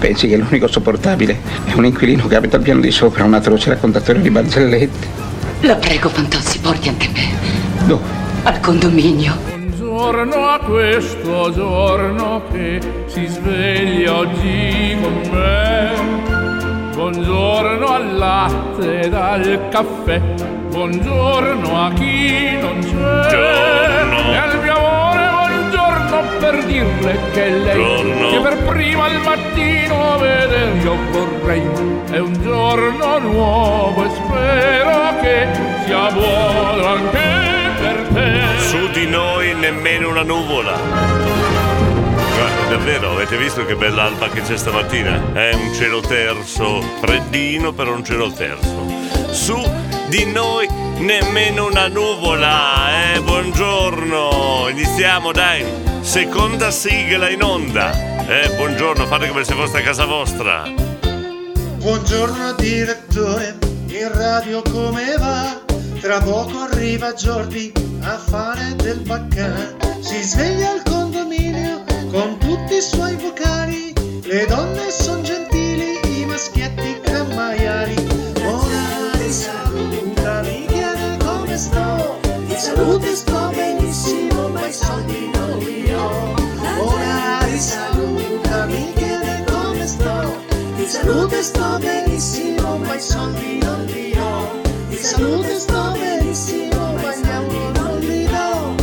Pensi che l'unico sopportabile è un inquilino che abita al piano di sopra, un atroce raccontatore di barzellette? La prego, Fantozzi, porti anche me. Dove? Al condominio. Buongiorno a questo giorno che si sveglia oggi con me. Buongiorno al latte e al caffè. Buongiorno a chi non c'è. E per dirle che lei Buongiorno. che per prima al mattino vedere io vorrei. È un giorno nuovo e spero che sia buono anche per te. Su di noi nemmeno una nuvola. Davvero, avete visto che bella alba che c'è stamattina? È un cielo terzo, freddino però un cielo terzo. Su di noi nemmeno una nuvola, eh, buongiorno. Iniziamo, dai. Seconda sigla in onda. Eh, buongiorno, fate come se foste a casa vostra. Buongiorno direttore, in radio come va? Tra poco arriva Jordi a fare del baccà. Si sveglia al condominio con tutti i suoi vocali. Le donne son gentili, i maschietti cammaiali. Ora mi saluta, mi chiede come sto. Di salute sto benissimo, ma i soldi non li salute sto benissimo, ma i soldi non li ho. Di salute sto benissimo, ma i soldi non li do.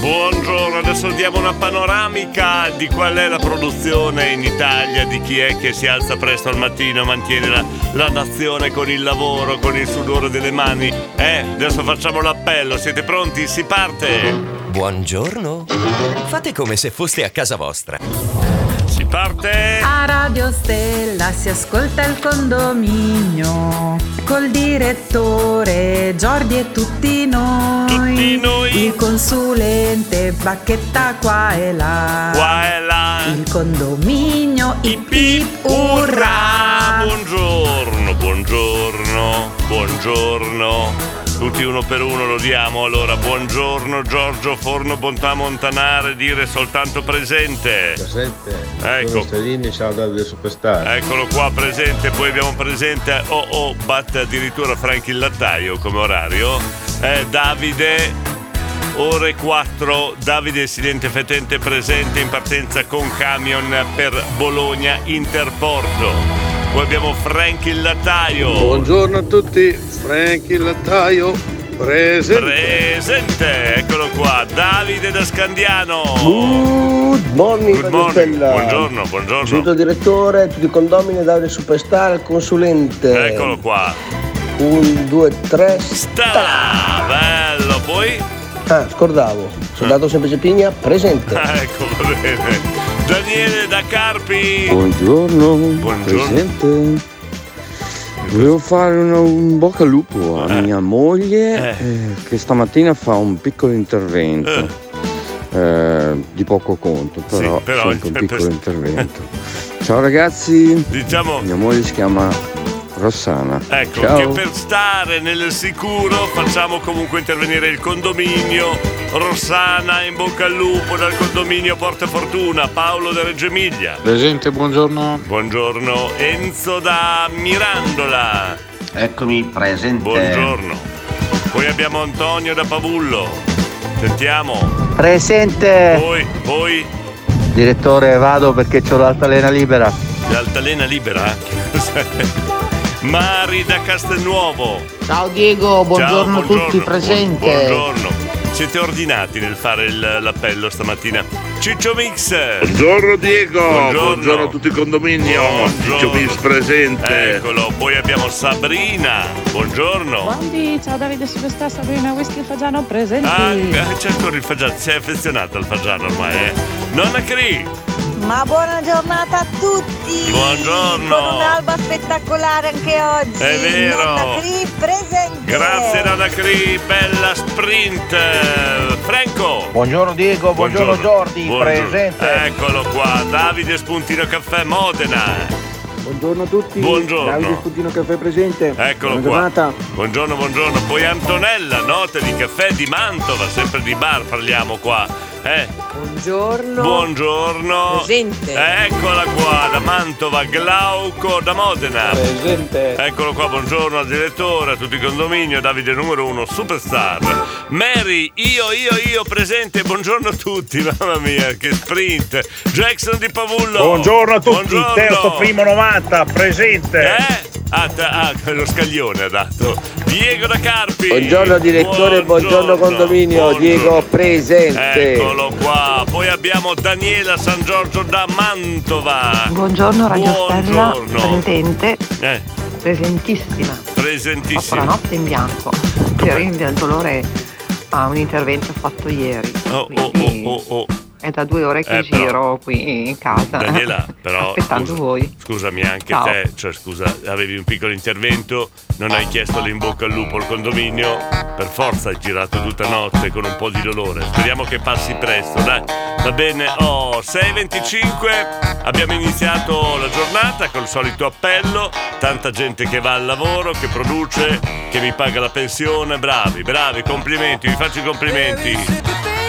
Buongiorno, adesso diamo una panoramica di qual è la produzione in Italia, di chi è che si alza presto al mattino, mantiene la, la nazione con il lavoro, con il sudore delle mani. Eh, adesso facciamo l'appello, siete pronti? Si parte! Buongiorno. Fate come se foste a casa vostra. Parte! A Radio Stella si ascolta il condominio col direttore Giordi e tutti noi. Tutti noi. Il consulente bacchetta qua e là. Qua e là! Il condominio ip ip urrà. Buongiorno, buongiorno, buongiorno. Tutti uno per uno lo diamo. Allora, buongiorno Giorgio Forno Bontà Montanare, dire soltanto presente. Presente. Ecco. Stellini, ciao Davide Superstar. Eccolo qua presente, poi abbiamo presente Oh Oh batte addirittura Franchi il lattaio come orario. Eh, Davide, ore 4, Davide Silente Fetente presente in partenza con camion per Bologna Interporto. Poi abbiamo Franchi il lattaio. Buongiorno a tutti, Franchi il lattaio, presente. Presente, eccolo qua, Davide da Scandiano. Good morning, Good morning. Buongiorno, buongiorno. Saluto il direttore, tutti i condomini, Davide Superstar, il consulente. Eccolo qua. Un, due, tre, Sta, bello, poi Ah, scordavo. Soldato semplice Pigna, presente. Ecco, va bene. Daniele da Carpi. Buongiorno, Buongiorno. presente. Volevo fare un, un bocca al lupo a Eh. mia moglie Eh. eh, che stamattina fa un piccolo intervento. eh, di poco conto, però, Sì, però sempre un piccolo per- intervento. Ciao ragazzi, Diciamo, mia moglie si chiama Rossana. ecco, Ciao. che per stare nel sicuro facciamo comunque intervenire il condominio. Rossana, in bocca al lupo dal condominio Porta Fortuna. Paolo da Reggio Emilia. Presente, buongiorno. Buongiorno. Enzo da Mirandola. Eccomi presente. Buongiorno. Poi abbiamo Antonio da Pavullo. Sentiamo. Presente. Poi, poi Direttore, vado perché ho l'altalena libera. l'altalena libera. Mari da Castelnuovo. Ciao Diego, buongiorno Ciao, a tutti presente. Buongiorno. Siete ordinati nel fare il- l'appello stamattina. Ciccio Mix. Buongiorno Diego, Buongiorno. buongiorno, a tutto il condominio, Buongiorno. Ciccio Bis presente. Eccolo, poi abbiamo Sabrina. Buongiorno. Buondì, ciao Davide Superstar, Sabrina Whisky Fagiano presenti. Ah, eh, c'è ancora il fagiano, sei affezionata al fagiano ormai, eh? Nonna Cri, Ma buona giornata a tutti! Buongiorno. Con un'alba spettacolare anche oggi! È vero. Nonna presente! grazie Nonna Cri, bella sprint. Franco. Buongiorno Diego, buongiorno, Jordi, Buongiorno. presente. Eccolo qua, Davide Spuntino Caffè Modena. Buongiorno a tutti. Buongiorno. Davide Sputino Caffè presente. Eccolo Buona qua. Buongiorno, buongiorno. Poi Antonella, note di caffè di Mantova, sempre di bar parliamo qua. Eh, Buongiorno. Buongiorno. Presente. Eccola qua, da Mantova, Glauco, da Modena. Presente. Eccolo qua, buongiorno al direttore, a tutti i condominio, Davide numero uno, superstar. Mary, io, io, io, presente, buongiorno a tutti, mamma mia, che sprint. Jackson di Pavullo. Buongiorno a tutti, Buongiorno. terzo primo 90, presente. Eh? Ah, ah, lo scaglione ha dato. Diego da Carpi. Buongiorno direttore, buongiorno, condominio, Diego presente. Eccolo qua. Poi abbiamo Daniela San Giorgio da Mantova. Buongiorno Radio Stella, Buongiorno. presente, Eh, presentissima. la notte in bianco, per il dolore a un intervento fatto ieri. Oh, oh, oh, oh, oh. È da due ore che Eh, però- giro qui in casa. Daniela, però Aspettando scusa- voi. Scusami anche Ciao. te, cioè scusa, avevi un piccolo intervento, non hai chiesto l'in bocca al lupo al condominio, per forza hai girato tutta notte con un po' di dolore. Speriamo che passi presto, dai. Va bene, oh, 6.25, abbiamo iniziato la giornata col solito appello, tanta gente che va al lavoro, che produce, che mi paga la pensione, bravi, bravi, complimenti, vi faccio i complimenti.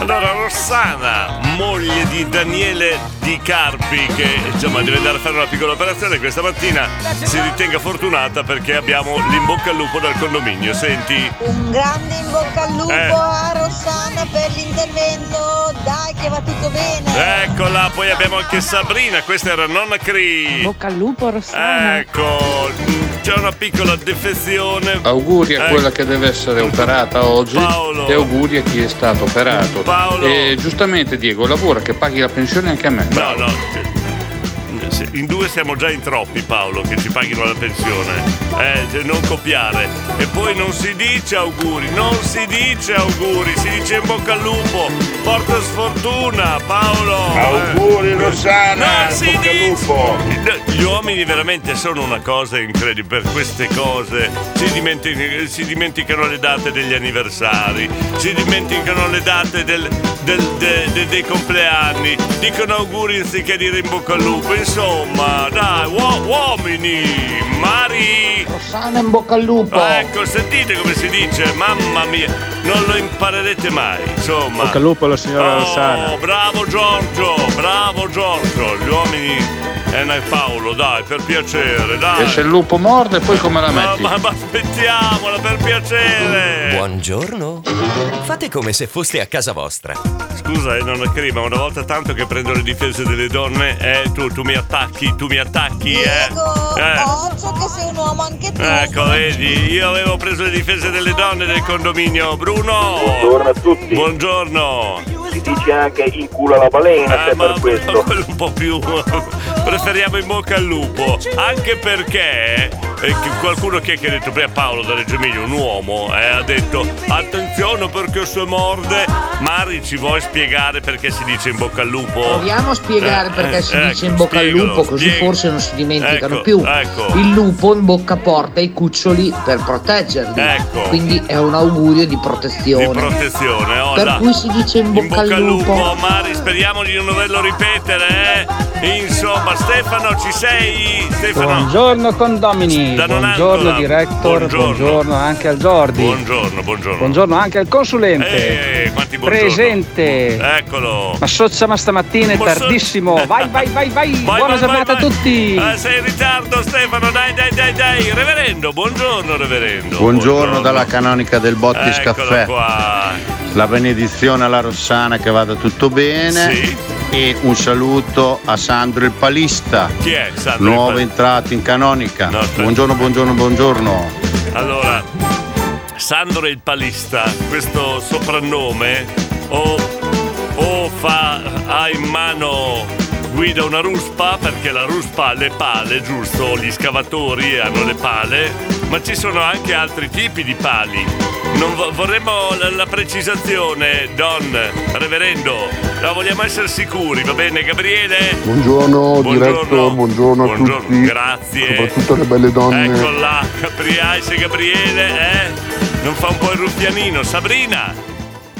Allora, Rossana, moglie di Daniele Di Carpi, che insomma deve andare a fare una piccola operazione questa mattina, si ritenga fortunata perché abbiamo l'in bocca al lupo dal condominio. Senti, Un grande in bocca al lupo Eh. a Rossana per l'intervento. Dai che va tutto bene. eccola, poi abbiamo anche Sabrina, questa era nonna Cri. Bocca al lupo, Rossana. Ecco, c'è una piccola defezione. Auguri a Eh, quella che deve essere operata oggi Paolo. e auguri a chi è stato operato. Paolo. E giustamente Diego, lavora che paghi la pensione anche a me. No, no. In due siamo già in troppi, Paolo, che ci paghino la pensione. Eh, non copiare. E poi non si dice auguri, non si dice auguri, si dice in bocca al lupo. Porta sfortuna, Paolo. Auguri, Eh. Rossana, No, si dice- lupo. Gli uomini veramente sono una cosa incredibile. Per queste cose si dimenticano, si dimenticano le date degli anniversari, si dimenticano le date del- del- de- de- dei compleanni, dicono auguri anziché dire in bocca al lupo. Insomma, dai, uo- uomini, Mari. Rossana in bocca al lupo. Ecco, sentite come si dice, mamma mia, non lo imparerete mai. Insomma. Bocca al lupo alla signora Oh, Rossana. bravo Giorgio, bravo Giorgio. Gli uomini e noi Paolo, dai, per piacere, dai. E se il lupo morde, poi come la Ma, metti? ma, ma aspettiamola, per piacere. Buongiorno. Fate come se foste a casa vostra. Scusa, eh, non ma una volta tanto che prendo le difese delle donne, eh, tu, tu mi attacchi, tu mi attacchi, eh. Diego, Eh. occhio che sei un uomo anche tu. Ecco, vedi, io avevo preso le difese delle donne del condominio. Bruno! Buongiorno a tutti. Buongiorno! Si dice anche in culo alla balena, Eh, se ma per questo. quello un po' più preferiamo in bocca al lupo anche perché eh, qualcuno che, ha detto prima Paolo da Reggio Emilia un uomo eh, ha detto attenzione perché se morde Mari ci vuoi spiegare perché si dice in bocca al lupo Proviamo a spiegare Eh, perché eh, si ecco, dice in bocca al spiegalo, lupo, così spiega- forse non si dimenticano Ecco, più. ecco. Il lupo in bocca porta i cuccioli per proteggerli. Ecco. Quindi è un augurio di di protezione. protezione oh, per cui si dice in bocca, in bocca al lupo. lupo Mari speriamo di non doverlo ripetere eh? insomma Stefano ci sei Stefano Buongiorno condomini, Da buongiorno director, Buongiorno. buongiorno. anche al Jordi, buongiorno buongiorno buongiorno anche al consulente. Eh, quanti buongiorno. Presente. Eccolo. Ma sozza ma stamattina è tardissimo. Vai, vai, vai, vai. Vai, Buona vai, giornata vai, a tutti. Eh, sei in ritardo Stefano, dai, dai, dai, dai. Reverendo, buongiorno Reverendo. Buongiorno dalla canonica del Bottis Eccolo Caffè. qua. La benedizione alla Rossana che vada tutto bene. Sì. E un saluto a Sandro il Palista. Chi è Sandro? Nuovo Pal- entrato in canonica. No, buongiorno, buongiorno, buongiorno. Allora, Sandro il palista, questo soprannome o, o fa, ha in mano, guida una ruspa, perché la ruspa ha le pale, giusto? Gli scavatori hanno le pale, ma ci sono anche altri tipi di pali. Non vo- vorremmo la, la precisazione, Don, reverendo, la vogliamo essere sicuri, va bene Gabriele? Buongiorno, Buongiorno. diretto, buongiorno, Buongiorno, a tutti. grazie. Soprattutto alle belle donne. Ecco là, Gabriele, eh? Non fa un po' il ruffianino, Sabrina!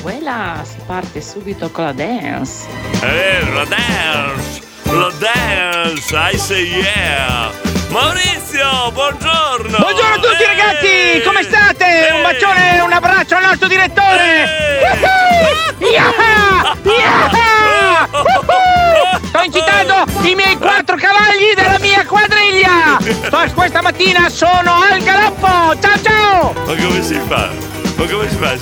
Quella si parte subito con la dance. Vero, la dance! La dance! I say yeah! Maurizio, buongiorno! Buongiorno a tutti Eh, ragazzi, come state? Un bacione un abbraccio al nostro direttore! Woohoo! Yaha! Yaha! Woohoo! Sto incitando i miei quattro cavalli della mia quadriglia! Sto- Questa mattina sono al galoppo! Ciao ciao! Ma come si fa? Ma come si fa?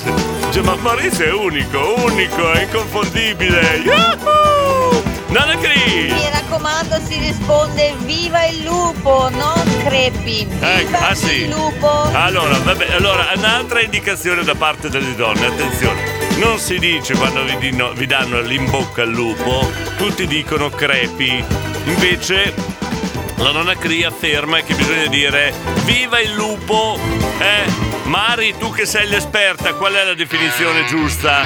Cioè, ma Maurizio è unico, unico, è inconfondibile! Yahoo! Nana Cri! Mi raccomando, si risponde viva il lupo, non crepi. Ecco, Viva ah sì. il lupo. Allora, vabbè, allora, un'altra indicazione da parte delle donne, attenzione. Non si dice quando vi, dino- vi danno l'imbocca al lupo, tutti dicono crepi. Invece la nonna Cri afferma che bisogna dire viva il lupo! Eh, Mari, tu che sei l'esperta, qual è la definizione giusta?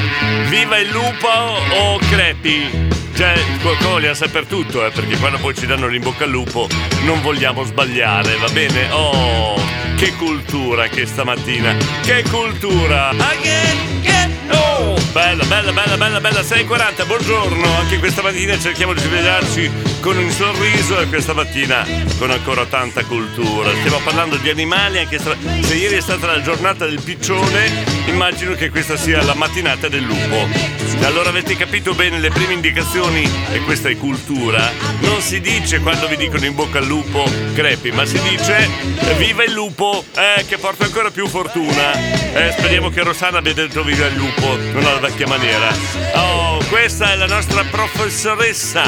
Viva il lupo o crepi? Cioè, co- vogliamo sapere tutto, eh, perché quando poi ci danno l'imbocca al lupo non vogliamo sbagliare, va bene? Oh, che cultura che stamattina! Che cultura! Again, get, oh! Bella, bella, bella, bella, bella, 6.40, buongiorno! Anche questa mattina cerchiamo di svegliarci con un sorriso e questa mattina con ancora tanta cultura. Stiamo parlando di animali, anche se, se ieri è stata la giornata del piccione, immagino che questa sia la mattinata del lupo. Allora avete capito bene le prime indicazioni, e questa è cultura, non si dice quando vi dicono in bocca al lupo crepi, ma si dice viva il lupo, eh, che porta ancora più fortuna. Eh, speriamo che Rossana abbia detto viva il lupo, non alla vecchia maniera. Oh, questa è la nostra professoressa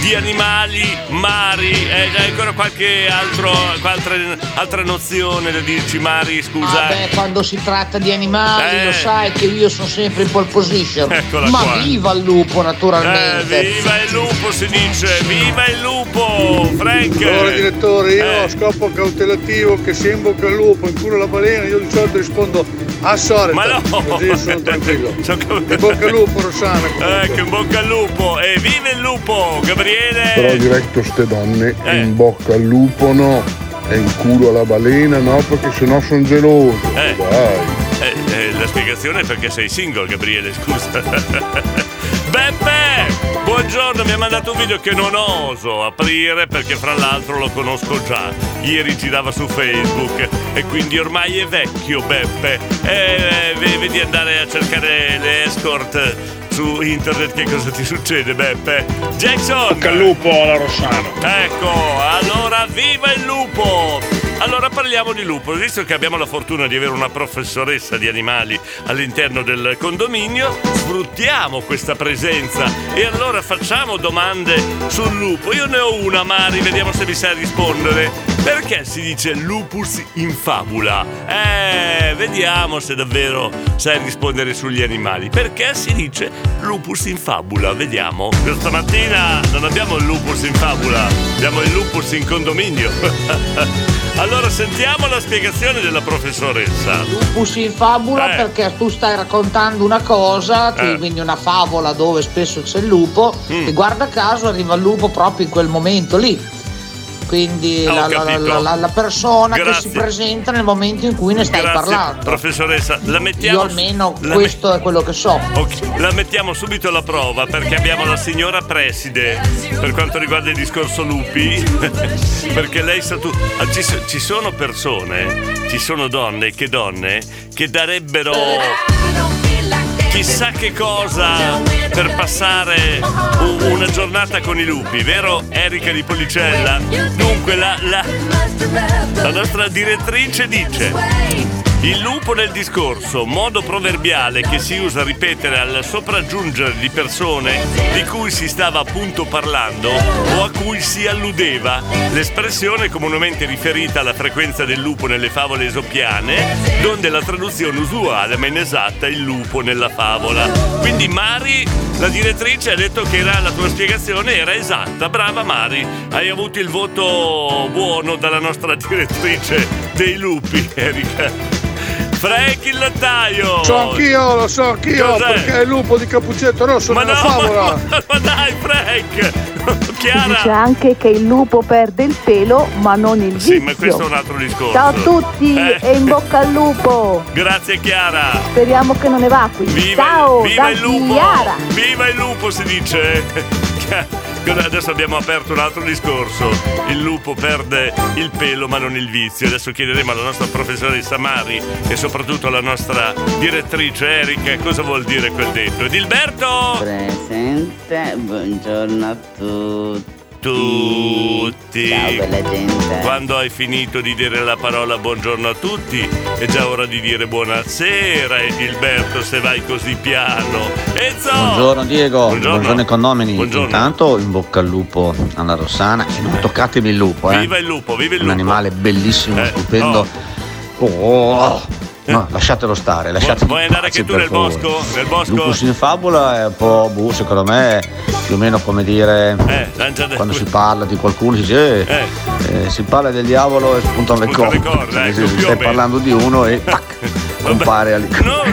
di animali, mari, eh, hai ancora qualche altro, qualche altra nozione da dirci, Mari, scusa? Vabbè, quando si tratta di animali, Eh. lo sai che io sono sempre in pole position. Eccola Ma qua. viva il lupo, Eh, naturalmente. viva il lupo si dice, viva il lupo, Frank! Allora direttore, io Eh. a scopo cautelativo che se in bocca al lupo, in culo la balena, io di solito rispondo a sorte. Ma no! Così sono tranquillo. Sono In bocca al lupo, Rossana. Ecco, in bocca al lupo! E viva il lupo, Gabriele! Però diretto ste donne, Eh. in bocca al lupo no, e in culo alla balena no, perché sennò sono geloso. Eh. Dai. Eh, eh, la spiegazione è perché sei single, Gabriele, scusa. Beppe! Buongiorno, mi ha mandato un video che non oso aprire perché fra l'altro lo conosco già. Ieri girava su Facebook e quindi ormai è vecchio Beppe. E eh, vedi andare a cercare le escort su internet che cosa ti succede Beppe? Jackson! Bocca al lupo alla Rossano. Ecco, allora viva il lupo! Allora parliamo di lupo, visto che abbiamo la fortuna di avere una professoressa di animali all'interno del condominio, sfruttiamo questa presenza e allora facciamo domande sul lupo. Io ne ho una, Mari, vediamo se mi sai rispondere. Perché si dice lupus in fabula? Eh, vediamo se davvero sai rispondere sugli animali. Perché si dice lupus in fabula? Vediamo. Questa mattina non abbiamo il lupus in fabula, abbiamo il lupus in condominio. allora sentiamo la spiegazione della professoressa. Lupus in fabula Eh. perché tu stai raccontando una cosa, Eh. quindi una favola dove spesso c'è il lupo Mm. e guarda caso arriva il lupo proprio in quel momento lì. Quindi Ah, la, la- la- la- la persona che Grazie. si presenta nel momento in cui ne stai Grazie, parlando. professoressa. La mettiamo. Io almeno la questo è quello che so. Ok, la mettiamo subito alla prova perché abbiamo la signora preside per quanto riguarda il discorso lupi. perché lei sa tu. ah, Ci, so- ci sono persone, ci sono donne, che donne, che darebbero chissà che cosa per passare una giornata con i lupi, vero Erika di Policella? Dunque la, la, la nostra direttrice dice il lupo nel discorso, modo proverbiale che si usa a ripetere al sopraggiungere di persone di cui si stava appunto parlando o a cui si alludeva. L'espressione comunemente riferita alla frequenza del lupo nelle favole esopiane, donde la traduzione usuale ma inesatta il lupo nella favola. Quindi Mari, la direttrice, ha detto che era- la tua spiegazione era esatta. Brava Mari, hai avuto il voto buono dalla nostra direttrice dei lupi, Erika. Frank il lattaio! So anch'io, lo so anch'io, Cos'è? perché è il lupo di Cappuccetto Rosso Ma nella no, favola. ma, ma dai Frank! Si dice Chiara! anche che il lupo perde il pelo, ma non il Sì, vizio. ma questo è un altro discorso. Ciao a tutti Eh. e in bocca al lupo. Grazie Chiara! Speriamo che non evacui. Viva, Ciao, viva da il lupo! Chiara. Viva il lupo si dice! Adesso abbiamo aperto un altro discorso. Il lupo perde il pelo ma non il vizio. Adesso chiederemo alla nostra professoressa Mari e soprattutto alla nostra direttrice Erika cosa vuol dire quel detto. Edilberto! Presente, buongiorno a tutti. Tutti. Ciao bella gente. Quando hai finito di dire la parola buongiorno a tutti, è già ora di dire buonasera, Edilberto, se vai così piano. Enzo! Buongiorno Diego, Buongiorno. buongiorno, ai condomini. Buongiorno. Intanto in bocca al lupo alla Rossana e non toccatemi il lupo, eh. Viva il lupo, viva il Un lupo. animale bellissimo, Eh, stupendo. Oh. No, lasciatelo stare, lasciatelo Vuoi andare anche tu nel bosco? Nel bosco? Lupus in fabula è un po', boh, secondo me, più o meno come dire Eh, quando si parla di qualcuno, si dice eh, eh, si parla del diavolo e spuntano le corde. Nel ecco, stai parlando di uno e tac, compare, all'i-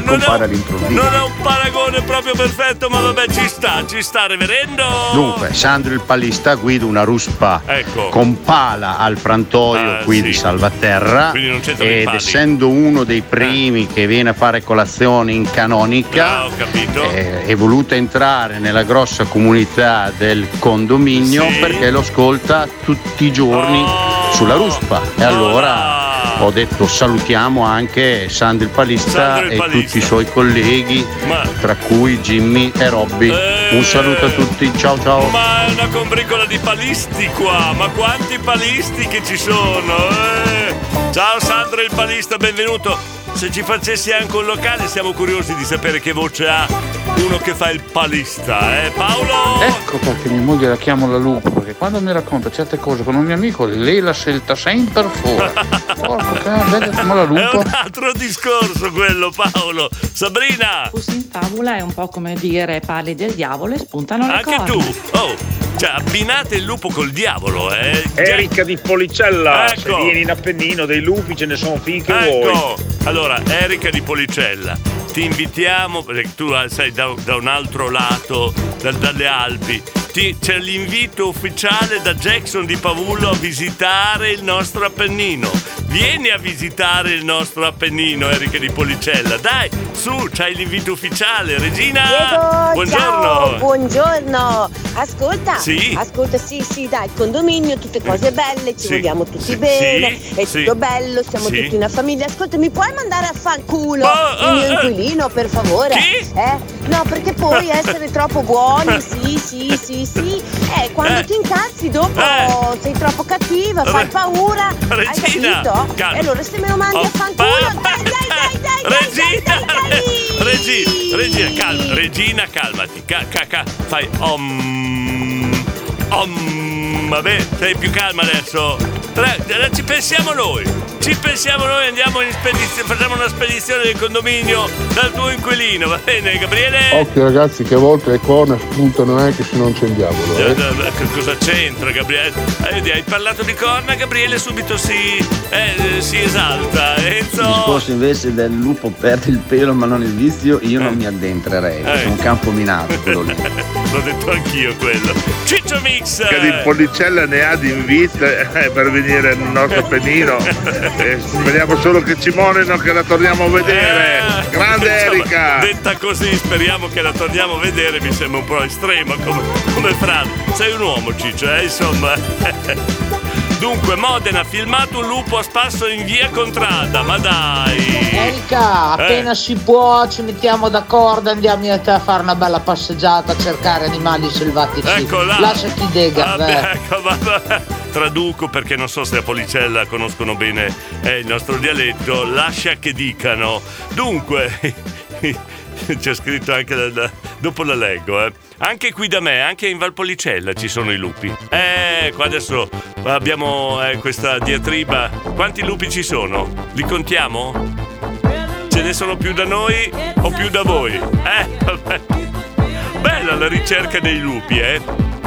compare all'improvviso. Non è un paragone proprio perfetto, ma vabbè, ci sta, ci sta, reverendo. Dunque, Sandro il palista guida una ruspa Ecco. con pala al frantoio Ah, qui sì. di Salvaterra ed essendo uno dei primi che viene a fare colazione in canonica Ah, ho capito. eh, è voluto entrare nella grossa comunità del condominio Sì. perché lo ascolta tutti i giorni sulla ruspa e allora ho detto salutiamo anche Sandro il palista Sandro il e palista. tutti i suoi colleghi Ma- tra cui Jimmy e Robby un saluto a tutti ciao ciao Ma è una combricola di palisti qua, ma quanti palisti che ci sono? eh? Ciao Sandro il palista, benvenuto. Se ci facessi anche un locale siamo curiosi di sapere che voce ha uno che fa il palista, eh Paolo? Ecco perché mia moglie la chiamo la lupo, perché quando mi racconta certe cose con un mio amico, lei la scelta sempre fuori. Porco cane, come la È lupo. un altro discorso quello, Paolo. Sabrina, Lupus in fabula è un po' come dire parli del diavolo e spuntano le anche corna. tu. Oh, cioè abbinate il lupo col diavolo, eh? Erika di Policella, se Ecco. vieni in Appennino dei lupi ce ne sono finché vuoi. Ecco, allora Erika di Policella, ti invitiamo, perché tu sei da, da un altro lato, da- dalle Alpi, ti- c'è l'invito ufficiale da Jackson di Pavullo a visitare il nostro Appennino. Vieni a visitare il nostro Appennino, Erika di Policella. Dai, su, c'hai l'invito ufficiale. Regina, Diego, buongiorno. ciao, buongiorno. Ascolta, Sì? ascolta, sì, sì, dai, condominio, tutte cose belle, ci Sì, vogliamo tutti sì, bene, è tutto bello, siamo tutti una famiglia. Ascolta, mi puoi mandare a fanculo Oh, il mio oh, inquilino, per favore? Eh? No, perché poi essere troppo buoni, sì, sì, sì, sì. Eh, quando Eh. ti incazzi dopo sei troppo cattiva, fai paura. Hai Regina, capito? calma. E allora se me lo mandi Oh, a fanculo, dai, dai, dai, dai, Regina, Regina, Regina, calma, Regina, calmati. Ca, ca, ca, fai om. Om. Vabbè, sei più calma adesso. Eh, ci pensiamo noi. Ci pensiamo noi, andiamo in spedizione, facciamo una spedizione del condominio dal tuo inquilino, va bene, Gabriele? Occhio ragazzi che a volte le corna spuntano anche se non c'è il diavolo. Eh, Eh. eh, che Cosa c'entra Gabriele? Eh, vedi, hai parlato di corna, Gabriele subito si, eh, si esalta. Il Enzo! discorso invece del lupo perde il pelo ma non il vizio, io non mi addentrerei, perché è un campo minato quello lì. L'ho detto anch'io quello. Ciccio Mix! Che di Policella ne ha di invite eh, per venire nel nostro Appennino. Eh, speriamo solo che ci monino che la torniamo a vedere. Grande Insomma, Erika! Detta così, speriamo che la torniamo a vedere, mi sembra un po' estrema come, come frase. Sei un uomo, Ciccio, eh, insomma. Dunque, Modena ha filmato un lupo a spasso in via Contrada, ma dai! Erika, appena Eh. si può ci mettiamo d'accordo, andiamo te a fare una bella passeggiata a cercare animali selvatici. Ecco là. Lasciati dega, Vabbè, ecco, vabbè. Traduco perché non so se a Policella conoscono bene eh, il nostro dialetto. Lascia che dicano. Dunque, c'è scritto anche da- da- dopo la leggo, eh. Anche qui da me, anche in Valpolicella ci sono i lupi. Eh, qua adesso abbiamo eh, questa diatriba. Quanti lupi ci sono? Li contiamo? Ce ne sono più da noi o più da voi? Eh, vabbè. Bella la ricerca dei lupi, eh?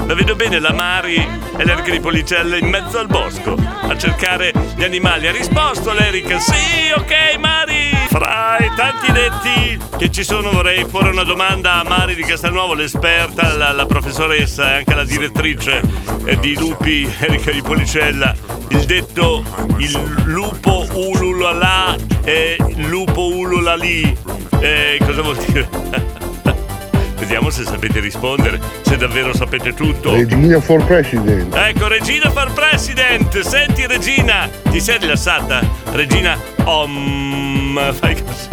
La vedo bene la Mari e l'Erica di Policella in mezzo al bosco a cercare gli animali. Ha risposto l'Erica? Sì, ok, Mari! Fra i tanti detti che ci sono vorrei porre una domanda a Mari di Castelnuovo, l'esperta, la, la professoressa e anche la direttrice eh, di lupi, Erika di Policella. Il detto il lupo ululala e lupo ululalì. Eh, cosa vuol dire? Vediamo se sapete rispondere, se davvero sapete tutto. Regina for President. Ecco, Regina for President! Senti Regina, ti sei rilassata? Regina, om, fai così.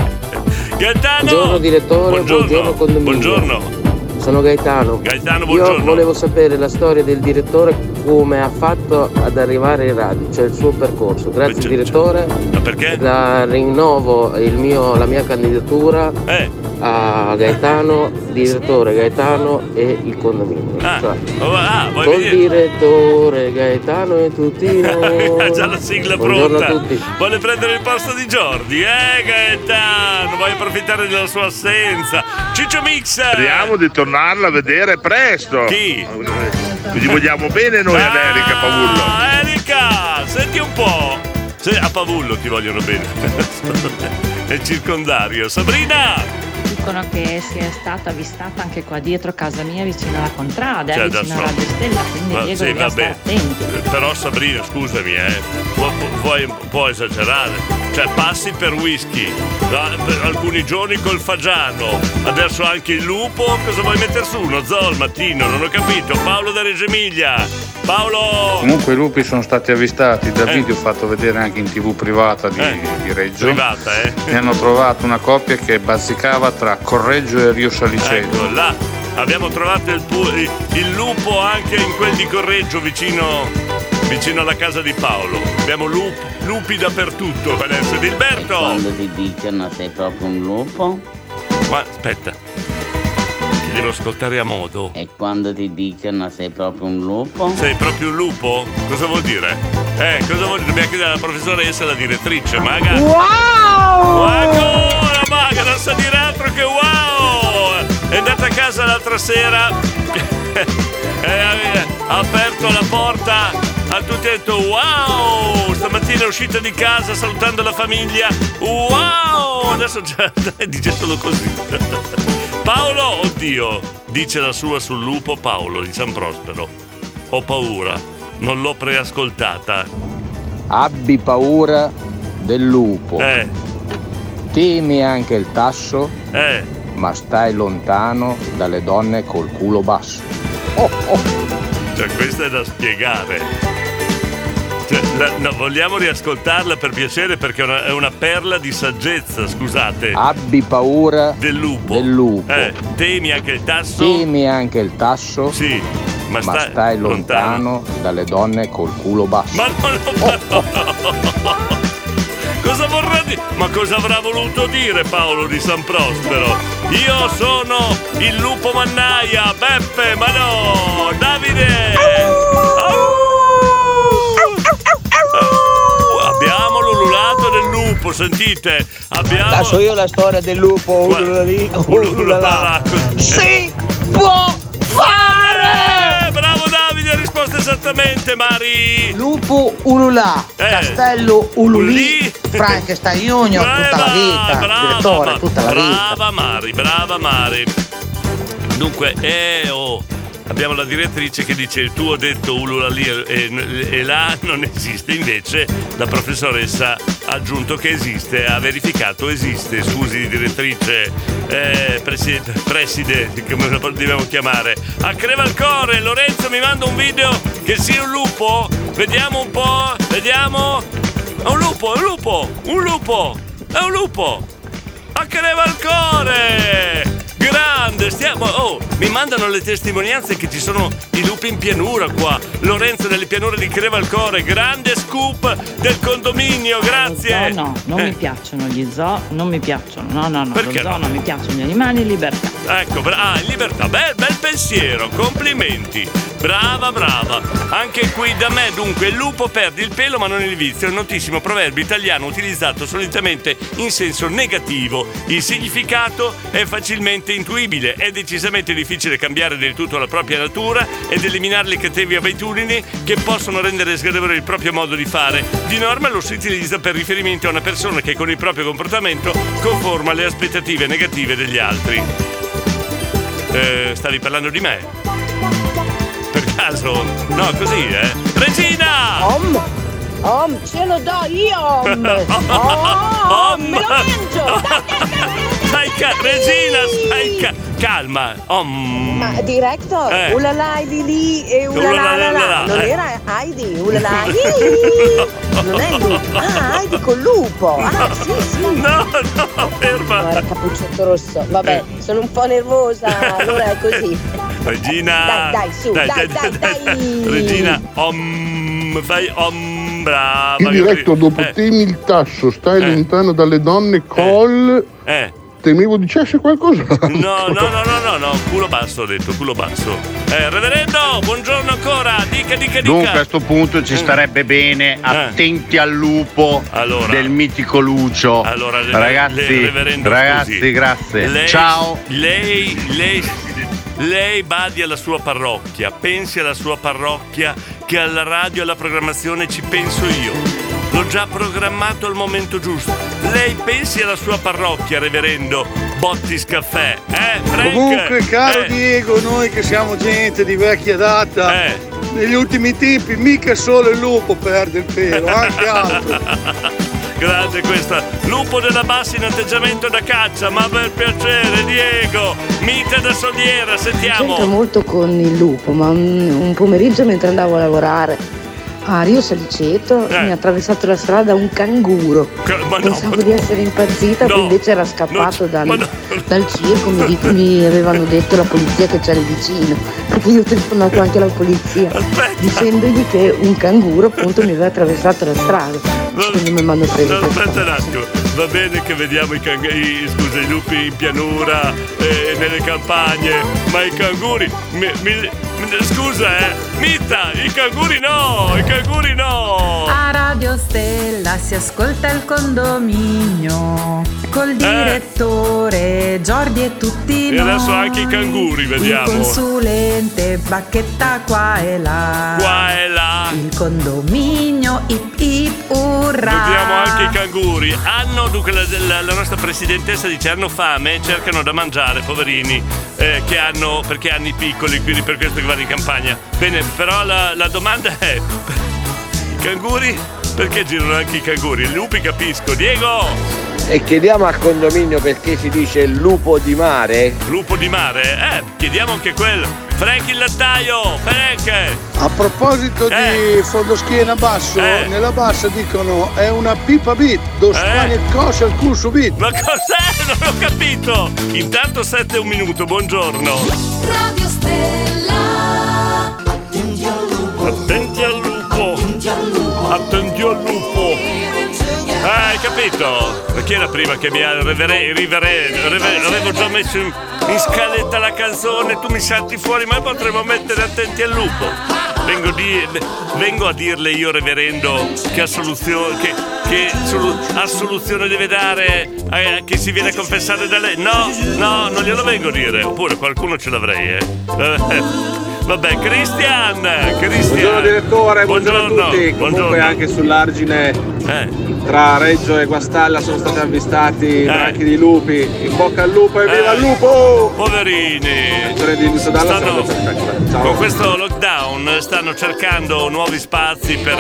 Gaetano! Buongiorno direttore, Buongiorno. buongiorno, condominio. Buongiorno. Sono Gaetano. Gaetano, Io buongiorno. volevo sapere la storia del direttore, come ha fatto ad arrivare in radio, cioè il suo percorso. Grazie direttore. Ma perché? La rinnovo il mio- la mia candidatura Eh. a Gaetano, direttore Gaetano e il condominio. Ah, Cioè, oh, ah, vuoi col venire? direttore Gaetano e tutti noi. Ha già la sigla Buongiorno pronta. a tutti. Vuole prendere il posto di Jordi, eh Gaetano? Vuoi approfittare della sua assenza? Ciccio Mix! Speriamo di tornarla a vedere presto. Chi? Gli vogliamo bene noi ad Erika Pavullo. Ah, Erika, senti un po'. Se- a Pavullo ti vogliono bene. È circondario. Sabrina! Dicono che sia stata avvistata anche qua dietro casa mia vicino alla contrada, Cioè, eh, vicino a adesso- Radio Stella, quindi Ma Diego sì, vabbè. Però Sabrina, scusami, eh, puoi un po' esagerare. Cioè, passi per whisky, da- per alcuni giorni col fagiano, adesso anche il lupo, cosa vuoi mettere su? Uno zoo al mattino, non ho capito. Paolo da Reggio Emilia. Paolo! Comunque i lupi sono stati avvistati da video fatto vedere anche in tv privata di, di Reggio. Eh. Privata, eh? Ne hanno trovato una coppia che bazzicava tra Correggio e Rio Saliceto. Ecco, là abbiamo trovato il- il lupo anche in quel di Correggio, vicino, vicino alla casa di Paolo. Abbiamo lup- lupi dappertutto adesso. Dilberto! Quando ti dicono sei proprio un lupo? Ma aspetta, ti devo ascoltare a modo. E quando ti dicono sei proprio un lupo? Sei proprio un lupo? Cosa vuol dire? Eh, cosa vuol dire? Dobbiamo chiedere alla professoressa, la direttrice, maga. Wow! Ancora, maga, non sa dire altro che wow! È andata a casa l'altra sera e ha ha aperto la porta a tutti ha detto wow! Stamattina è uscita di casa salutando la famiglia. Wow! Adesso già dice solo così. Paolo, oddio, dice la sua sul lupo Paolo di San Prospero. Ho paura, non l'ho preascoltata. Abbi paura del lupo. Eh, Temi anche il tasso, eh. ma stai lontano dalle donne col culo basso. Cioè, questa è da spiegare. Cioè, la- no, vogliamo riascoltarla per piacere perché è una, è una perla di saggezza, scusate. Abbi paura Del lupo. del lupo. Eh, temi anche il tasso. Temi anche il tasso, Sì, ma, ma stai, stai lontano dalle donne col culo basso. Ma non lo Cosa vorrà dire? Ma cosa avrà voluto dire Paolo di San Prospero? Io sono il lupo mannaia, Beppe, ma no! Davide! Au! Abbiamo l'ululato del lupo, sentite? Abbiamo. La so io la storia del lupo, ululali, ululala. Si può fare! Ha risposto esattamente, Mari! Lupo Ululà, Eh. Castello Ululì, Frankenstein Junior, tutta la vita, brava, direttore, tutta la vita. Brava Mari, brava Mari. Dunque, eh, oh, abbiamo la direttrice che dice il tuo detto ulula lì e, e là non esiste, invece la professoressa ha aggiunto che esiste, ha verificato esiste, scusi direttrice, eh, preside, preside, come lo dobbiamo chiamare. A Crevalcore, Lorenzo mi manda un video che sia un lupo, vediamo un po', vediamo. È un lupo, è un lupo, un lupo, è un lupo. A Crevalcore! Grande, stiamo. Oh, mi mandano le testimonianze che ci sono i lupi in pianura qua. Lorenzo nelle pianure di Crevalcore, grande scoop del condominio, grazie. Zoo no, non Eh, mi piacciono gli zoo, non mi piacciono. No, no, no, Perché no? non mi piacciono gli animali in libertà. Ecco, bra- ah, in libertà, bel, bel pensiero, complimenti. Brava, brava. Anche qui da me, dunque, il lupo perde il pelo ma non il vizio. È un notissimo proverbio italiano utilizzato solitamente in senso negativo. Il significato è facilmente intuibile. È decisamente difficile cambiare del tutto la propria natura ed eliminare le cattive abitudini che possono rendere sgradevole il proprio modo di fare. Di norma lo si utilizza per riferimento a una persona che con il proprio comportamento conforma le aspettative negative degli altri. Eh, stavi parlando di me? Per caso? No, così, eh? Regina! Om, om, ce lo do io, om. Om, me lo mangio. Stai ca- Regina, stai ca- calma. Oh, mm. Ma director, Eh. ulala Heidi lì e ulala la la. Non eh. era Heidi, ulala. Non è lupo. Ah, Heidi col lupo. Ah, sì, sì. No, no, ferma. Guarda, cappuccetto rosso. Vabbè, sono un po' nervosa, allora è così. Regina. Dai, dai, su, dai, dai, dai. Regina, om, fai om, brava. Il diretto dopo Eh, temi il tasso, stai Eh. lontano dalle donne col... eh. Temevo dicesse qualcosa. No, no, no, no, no, no, culo basso ho detto, culo basso. Eh, reverendo, buongiorno ancora, dica, dica, dica. Dunque a questo punto ci starebbe bene, attenti al lupo del mitico Lucio. Allora, le- ragazzi, le- reverendo, ragazzi, scusi. grazie. Lei- Ciao. Lei, lei, lei badi alla sua parrocchia, pensi alla sua parrocchia che alla radio e alla programmazione ci penso io. L'ho già programmato al momento giusto. Lei pensi alla sua parrocchia, reverendo Bottis Caffè, eh, Frank? Comunque, caro Eh, Diego, noi che siamo gente di vecchia data, Eh. negli ultimi tempi mica solo il lupo perde il pelo, anche altro. Grande questa. Lupo della bassa in atteggiamento da caccia, ma per piacere, Diego. Mite da soliera, C'entra sentiamo. molto con il lupo, ma un pomeriggio mentre andavo a lavorare a Rio Saliceto Eh. mi ha attraversato la strada un canguro. ma no, Pensavo di essere impazzita, No, che invece era scappato dal, dal circo, mi, dico- mi avevano detto la polizia che c'era vicino, perché io ho telefonato anche alla polizia, dicendogli che un canguro appunto mi aveva attraversato la strada. Quindi mi hanno preso Aspetta un attimo, va bene che vediamo i, cang- i- scusa, i lupi in pianura e nelle campagne, ma i canguri. mi- mi- scusa, eh, Mita, i canguri no, i canguri no. A Radio Stella si ascolta il condominio col direttore Giordi e tutti Eh. E noi. adesso anche i canguri, vediamo. Il consulente bacchetta qua e là. Qua e là. Il condominio ip ip urra. Vediamo anche i canguri. Hanno, dunque, la, la- la nostra presidentessa dice hanno fame, cercano da mangiare, poverini, eh, che hanno, perché hanno i piccoli, quindi per questo che vanno in campagna. Bene, però la, la domanda è: i canguri? Perché girano anche i canguri? I lupi capisco. Diego! E chiediamo al condominio perché si dice lupo di mare? Lupo di mare? Eh, chiediamo anche quello. Frank il lattaio! Frank! A proposito di fondoschiena basso, Eh. nella bassa dicono è una pipa bit, do spagna e coscia al curso bit. Ma cos'è? Non ho capito! Intanto 7 e un minuto, buongiorno. Radio Stella. Attenti al lupo. Attenti al lupo. Attenti lupo. Ah, hai capito? Chi era prima che mi ha rivere- avevo già messo in, in scaletta la canzone, tu mi salti fuori, ma potremmo mettere attenti al lupo. Vengo, di- vengo a dirle io, reverendo, che assoluzione, che, che solu- assoluzione deve dare a chi si viene a confessare da lei. No, no, non glielo vengo a dire. Oppure qualcuno ce l'avrei, eh. Eh, Vabbè! Christian! Buongiorno direttore, buongiorno, a tutti. Comunque buongiorno. anche sull'argine Eh. tra Reggio e Guastalla sono stati avvistati branchi di lupi. In bocca al lupo e viva Eh. il lupo! Poverini! Stanno-. Con questo lockdown stanno cercando nuovi spazi per,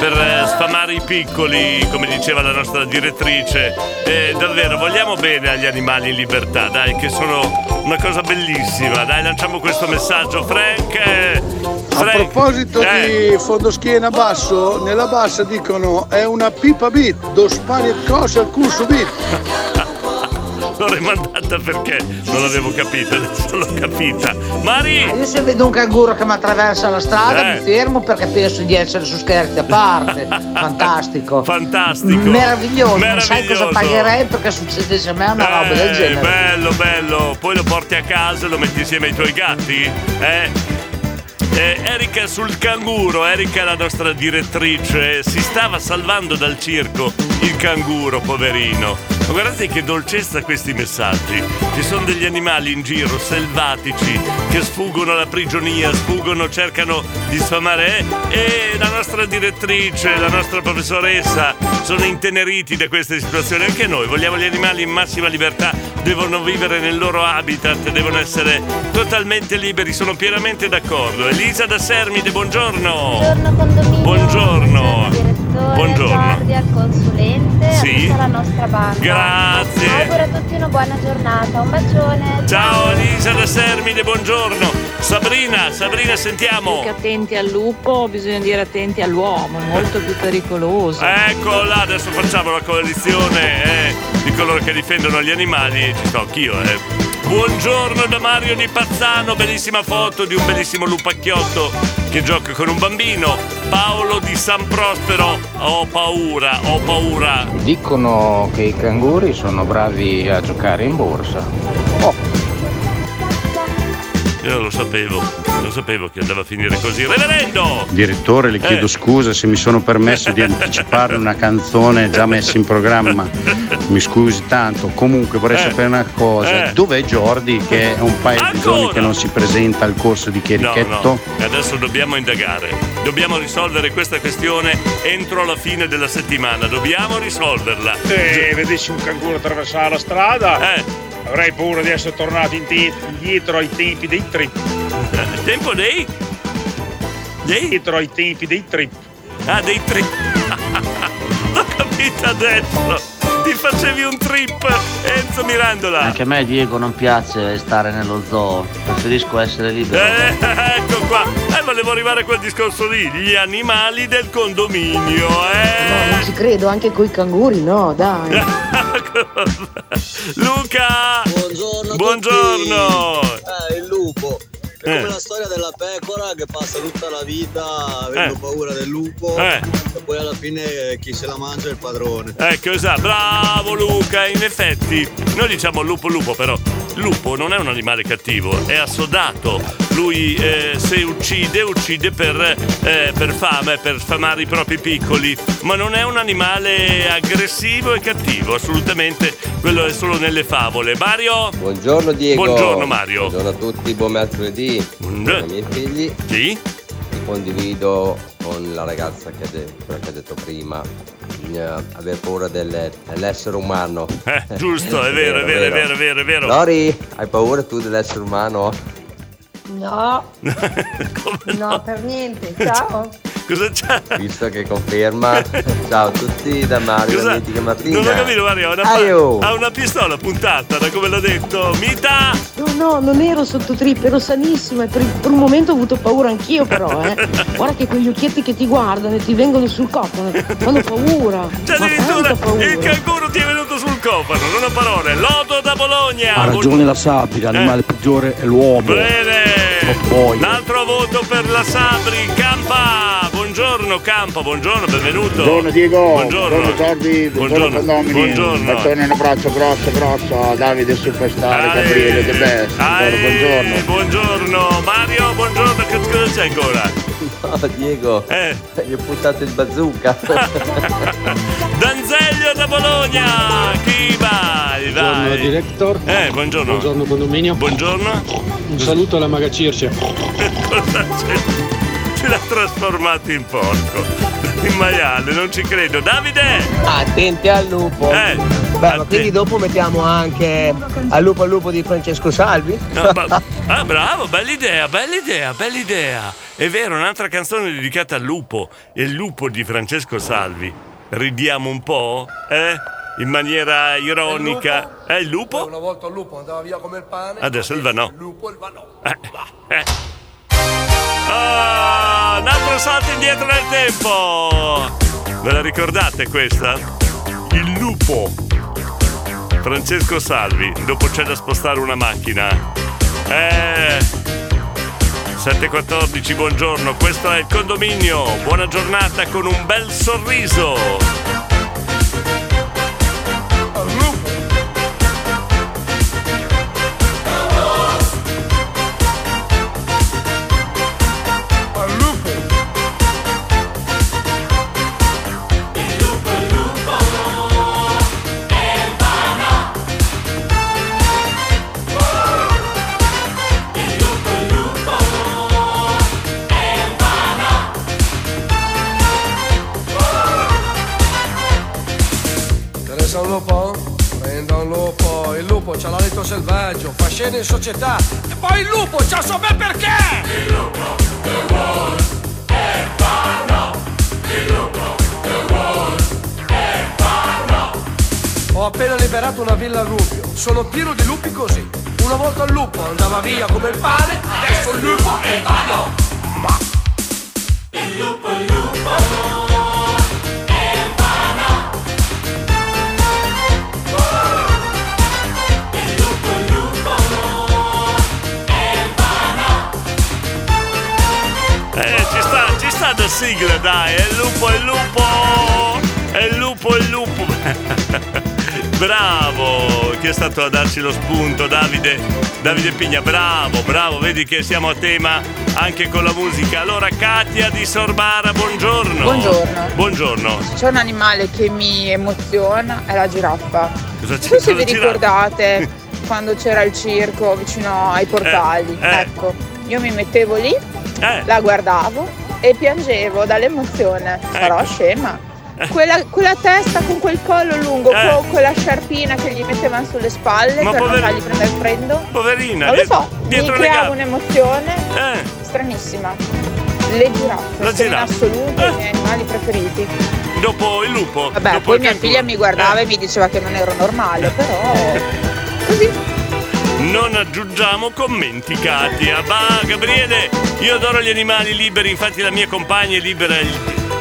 per, eh, sfamare i piccoli, come diceva la nostra direttrice. E davvero vogliamo bene agli animali in libertà, dai, che sono una cosa bellissima. Dai, lanciamo questo messaggio. Frank! eh, A Frank, proposito eh, di fondoschiena basso, nella bassa dicono è una pipa bit, do spagna e coscia al curso bit. L'ho rimandata perché non l'avevo capita, adesso l'ho capita. Mari! Io se vedo un canguro che mi attraversa la strada Eh. mi fermo perché penso di essere su scherzi a parte. Fantastico. Fantastico. Meraviglioso. Non sai cosa Meraviglioso. pagherei perché succedesse a me una roba del Eh, genere. Bello, bello. Poi lo porti a casa e lo metti insieme ai tuoi gatti? Eh? Eh, Erika sul canguro, Erika la nostra direttrice, si stava salvando dal circo il canguro, poverino. Ma guardate che dolcezza questi messaggi. Ci sono degli animali in giro, selvatici, che sfuggono alla prigionia, sfuggono, cercano di sfamare. eh, E la nostra direttrice, la nostra professoressa sono inteneriti da queste situazioni. Anche noi vogliamo gli animali in massima libertà, devono vivere nel loro habitat, devono essere totalmente liberi, sono pienamente d'accordo. Elisa da Sermide, buongiorno. Buongiorno condominio. Buongiorno. Direttore, Buongiorno. Giordi al consulente. Sì. tutta la nostra banda. Grazie. Auguro a tutti una buona giornata. Un bacione. Ciao Elisa da Sermide, buongiorno. Sabrina, Sabrina, sentiamo. Più che attenti al lupo, bisogna dire attenti all'uomo, è molto più pericoloso. Ecco là, adesso facciamo la coalizione eh, di coloro che difendono gli animali e ci sto anch'io, eh. Buongiorno da Mario di Pazzano, bellissima foto di un bellissimo lupacchiotto che gioca con un bambino. Paolo di San Prospero, ho paura, ho paura. Dicono che i canguri sono bravi a giocare in borsa. Io lo sapevo, lo sapevo che andava a finire così. Reverendo! Direttore, le chiedo Eh. scusa se mi sono permesso di anticipare una canzone già messa in programma. Mi scusi tanto. Comunque vorrei Eh. sapere una cosa. Eh. Dov'è Jordi che è un paio di giorni che non si presenta al corso di No, Chierichetto? no, adesso dobbiamo indagare. Dobbiamo risolvere questa questione entro la fine della settimana. Dobbiamo risolverla. Se vedessi un canguro attraversare la strada, Eh. Avrei paura di essere tornato indi- indietro ai tempi dei trip. Il tempo dei? Dei? Dietro ai tempi dei trip. Ah, dei trip. L'ho capito adesso. Ti facevi un trip, Enzo Mirandola. Anche a me Diego non piace stare nello zoo, preferisco essere libero. Eh, ecco qua. Eh, volevo arrivare a quel discorso lì. Gli animali del condominio, No, eh. non ci credo, anche coi canguri, no, dai. Luca! Buongiorno. Buongiorno. Eh, il lupo. È Eh. come la storia della pecora che passa tutta la vita avendo Eh. paura del lupo Eh. e poi alla fine chi se la mangia è il padrone. Ecco, esatto, bravo Luca, in effetti noi diciamo lupo lupo, però il lupo non è un animale cattivo, è assodato. Lui eh, se uccide, uccide per, eh, per fame, per sfamare i propri piccoli, ma non è un animale aggressivo e cattivo, assolutamente, quello è solo nelle favole. Mario? Buongiorno Diego. Buongiorno Mario. Buongiorno a tutti, buon mercoledì. Buongiorno ai miei figli. Sì. Condivido con la ragazza che ha, de- quella che ha detto prima. Bisogna avere paura delle- dell'essere umano. Eh, giusto, è vero, è vero, è vero, è vero, è vero. Lori, hai paura tu dell'essere umano? No, no, per niente, ciao. Cosa c'è? Visto che conferma. Ciao a tutti da Mario Cosa? da Mitica Martina. Non ho capito Mario, ha una, Aio. ha una pistola puntata, da come l'ha detto. Mita! No, no, non ero sotto trip, ero sanissima e per, per un momento ho avuto paura anch'io però, eh. Guarda che quegli occhietti che ti guardano e ti vengono sul cofano, fanno paura. Cioè ma addirittura paura. il canguro ti è venuto sul cofano, non ho parole. Lodo da Bologna! Ha ragione la sabbia, l'animale peggiore è l'uomo. Bene! Poi. Un altro voto per la Sabri, Campa! Buongiorno Campa, buongiorno, benvenuto. Buongiorno Diego, Buongiorno. buongiorno Giordi, buongiorno condomini. Buongiorno. Un bacione e un abbraccio grosso grosso a Davide Superstar, Ai. Gabriele De Best. Ai, Buongiorno. Buongiorno Mario, buongiorno, che cosa c'è ancora? No, Diego. Eh. Gli ho puntato il bazooka. Danzeglio da Bologna! Chi vai? Buongiorno Vai! director. Eh, buongiorno. Buongiorno condominio. Buongiorno. Un saluto alla maga Circe. Cosa c'è? Ce l'ha trasformato in porco. In maiale, non ci credo. Davide! Attenti al lupo. Eh, Beh, ma quindi dopo mettiamo anche al lupo al lupo di Francesco Salvi? No, ma- ah, bravo, bella idea, bella idea, bella idea. È vero, un'altra canzone dedicata al lupo. Il lupo di Francesco Salvi. Ridiamo un po'? Eh? In maniera ironica. È il lupo? Una volta il lupo andava via come il pane. Adesso il vanò. Il lupo il vanò. Eh, eh. Ah, un altro salto indietro nel tempo. Ve la ricordate questa? Il lupo. Francesco Salvi. Dopo c'è da spostare una macchina. Eh. 714, buongiorno. Questo è il condominio. Buona giornata con un bel sorriso. Lupo. C'ha l'alito selvaggio, fa scene in società. E poi il lupo c'ha so ben perché! Il lupo, the wolf, è vano. Il lupo, the wolf, è vano. Ho appena liberato una villa a Rubio. Sono pieno di lupi così. Una volta il lupo andava via come il pane, adesso il lupo è vano. Ma il lupo, il lupo. Eh, ci sta, ci sta da sigla, dai, è il lupo, è il lupo! È il lupo, è il lupo! bravo! Chi è stato a darci lo spunto? Davide, Davide Pigna, bravo, bravo, vedi che siamo a tema anche con la musica. Allora, Katia di Sorbara, buongiorno! Buongiorno. Buongiorno! C'è un animale che mi emoziona, è la giraffa. Cosa Non c'è so se vi giraffa? ricordate quando c'era il circo vicino ai portali. eh. Ecco, io mi mettevo lì, Eh. la guardavo e piangevo dall'emozione. Ecco. scema. Quella, quella testa con quel collo lungo, Eh. con quella sciarpina che gli mettevano sulle spalle Ma per poveri- non fargli prendere il freddo. Poverina, Non lo so, mi creava un'emozione Eh. stranissima. Le giraffe La sono in giraffa. assoluto i miei animali preferiti. Dopo il lupo. Vabbè, dopo poi mia figlia mi guardava e mi diceva che non ero normale, però Non aggiungiamo commenti, Katia. Va, Gabriele, io adoro gli animali liberi, infatti la mia compagna è libera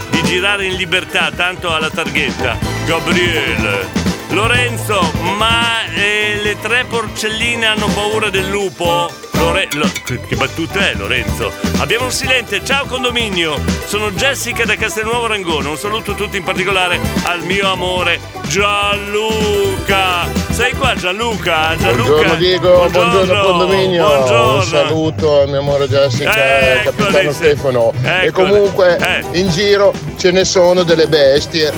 di girare in libertà, tanto alla targhetta. Gabriele. Lorenzo, ma eh, le tre porcelline hanno paura del lupo? Lore- lo- che battuta è Lorenzo? Abbiamo un silente, ciao condominio, sono Jessica da Castelnuovo Rangone, un saluto a tutti in particolare al mio amore Gianluca. Sei qua Gianluca? Gianluca. Buongiorno Diego, buongiorno, condominio, buongiorno. un saluto al mio amore Jessica e al capitano Eccole. Stefano. E Eccole. comunque Eh. in giro ce ne sono delle bestie.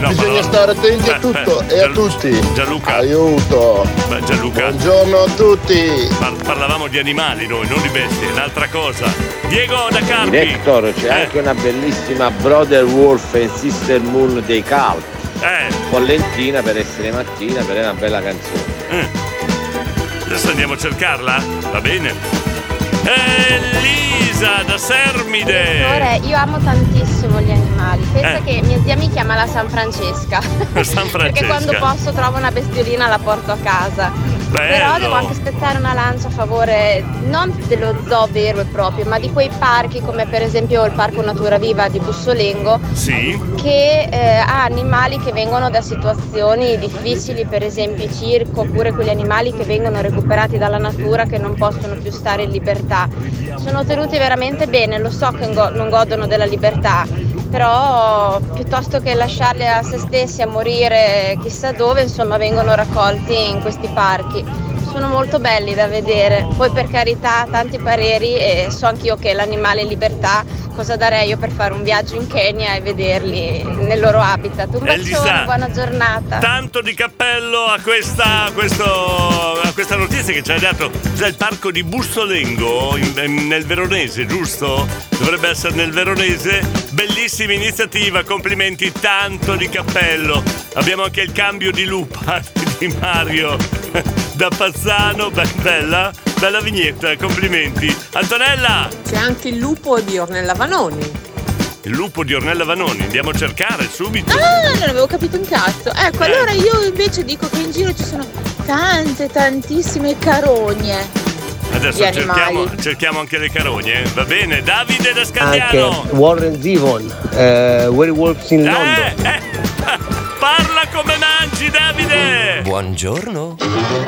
no, Bisogna stare attenti a Eh, tutto eh, e a tutti. Gianluca. Aiuto. Gianluca. Buongiorno a tutti. Par- parlavamo di animali noi, non di bestie, un'altra cosa. Diego da Carpi. Director, c'è Eh. anche una bellissima Brother Wolf and Sister Moon dei Cult. Eh. Con lentina per essere mattina, per una bella canzone. Eh. Adesso andiamo a cercarla? Va bene. Elisa da Sermide. Ora, io amo tantissimo gli animali. Pensa Eh. che mia zia mi chiama la San Francesca. San Perché Francesca. quando posso trovo una bestiolina la porto a casa. Però Bello. devo anche spezzare una lancia a favore non dello zoo vero e proprio, ma di quei parchi come per esempio il Parco Natura Viva di Bussolengo Sì. che eh, ha animali che vengono da situazioni difficili, per esempio i circo, oppure quegli animali che vengono recuperati dalla natura che non possono più stare in libertà. Sono tenuti veramente bene, lo so che non godono della libertà, però piuttosto che lasciarli a se stessi a morire chissà dove, insomma, vengono raccolti in questi parchi. Sono molto belli da vedere, poi per carità tanti pareri e so anch'io che l'animale libertà cosa darei io per fare un viaggio in Kenya e vederli nel loro habitat. Un Elisa. bacione, buona giornata. Tanto di cappello a questa, questo, a questa notizia che ci hai dato. Cos'è il parco di Bussolengo in- in- nel Veronese, giusto? Dovrebbe essere nel Veronese. Bellissima iniziativa, complimenti, tanto di cappello. Abbiamo anche il cambio di lupa di Mario da Pazzano. Be- bella, bella vignetta, complimenti. Antonella! C'è anche il lupo di Ornella Vanoni. Il lupo di Ornella Vanoni, andiamo a cercare subito. Ah, non avevo capito un cazzo. Ecco, Eh. allora io invece dico che in giro ci sono tante, tantissime carogne. Adesso cerchiamo, cerchiamo anche le carogne. eh? Va bene, Davide da Anche Scandiano. Warren Zevon, eh, Werewolves in London. Parla come mangi, Davide! Buongiorno.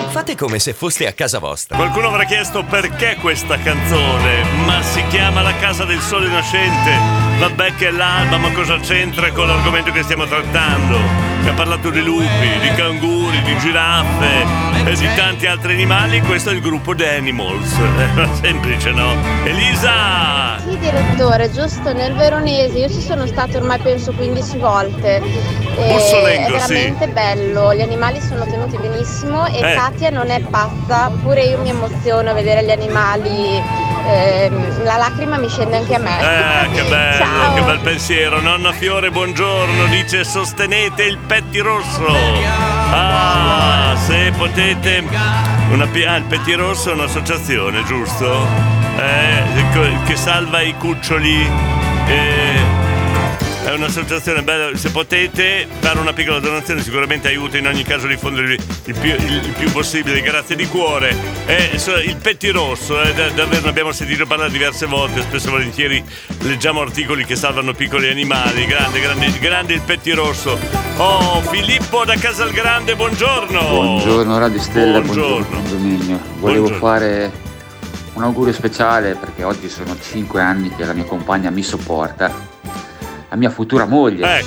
Fate come se foste a casa vostra. Qualcuno avrà chiesto perché questa canzone, ma si chiama La casa del sole nascente. Vabbè che è l'alba, ma cosa c'entra con l'argomento che stiamo trattando? Che ha parlato di lupi, di canguri, di giraffe e di tanti altri animali. Questo è il gruppo The Animals. Era semplice, no? Elisa! Sì, direttore, giusto nel Veronese, io ci sono stata ormai penso 15 volte. Bussolengo, è veramente bello, gli animali sono tenuti benissimo e Eh. Katia non è pazza, pure io mi emoziono a vedere gli animali, ehm, la lacrima mi scende anche a me. Eh, che bello, Ciao. che bel pensiero. Nonna Fiore, buongiorno. Dice sostenete il pettirosso. Ah, se potete. Una, ah, il pettirosso è un'associazione, giusto? Eh, che salva i cuccioli. eh, È un'associazione bella, se potete fare una piccola donazione sicuramente aiuta in ogni caso a diffondere il più, il- più possibile, grazie di cuore. Eh, il pettirosso, eh, da- davvero ne abbiamo sentito parlare diverse volte, spesso e volentieri leggiamo articoli che salvano piccoli animali, grande, grande, grande il pettirosso. Oh, Filippo da Casalgrande, buongiorno! Buongiorno Radio Stella, buongiorno, Buongiorno. condominio. Volevo Buongiorno. fare un augurio speciale perché oggi sono 5 anni che la mia compagna mi sopporta, la mia futura moglie,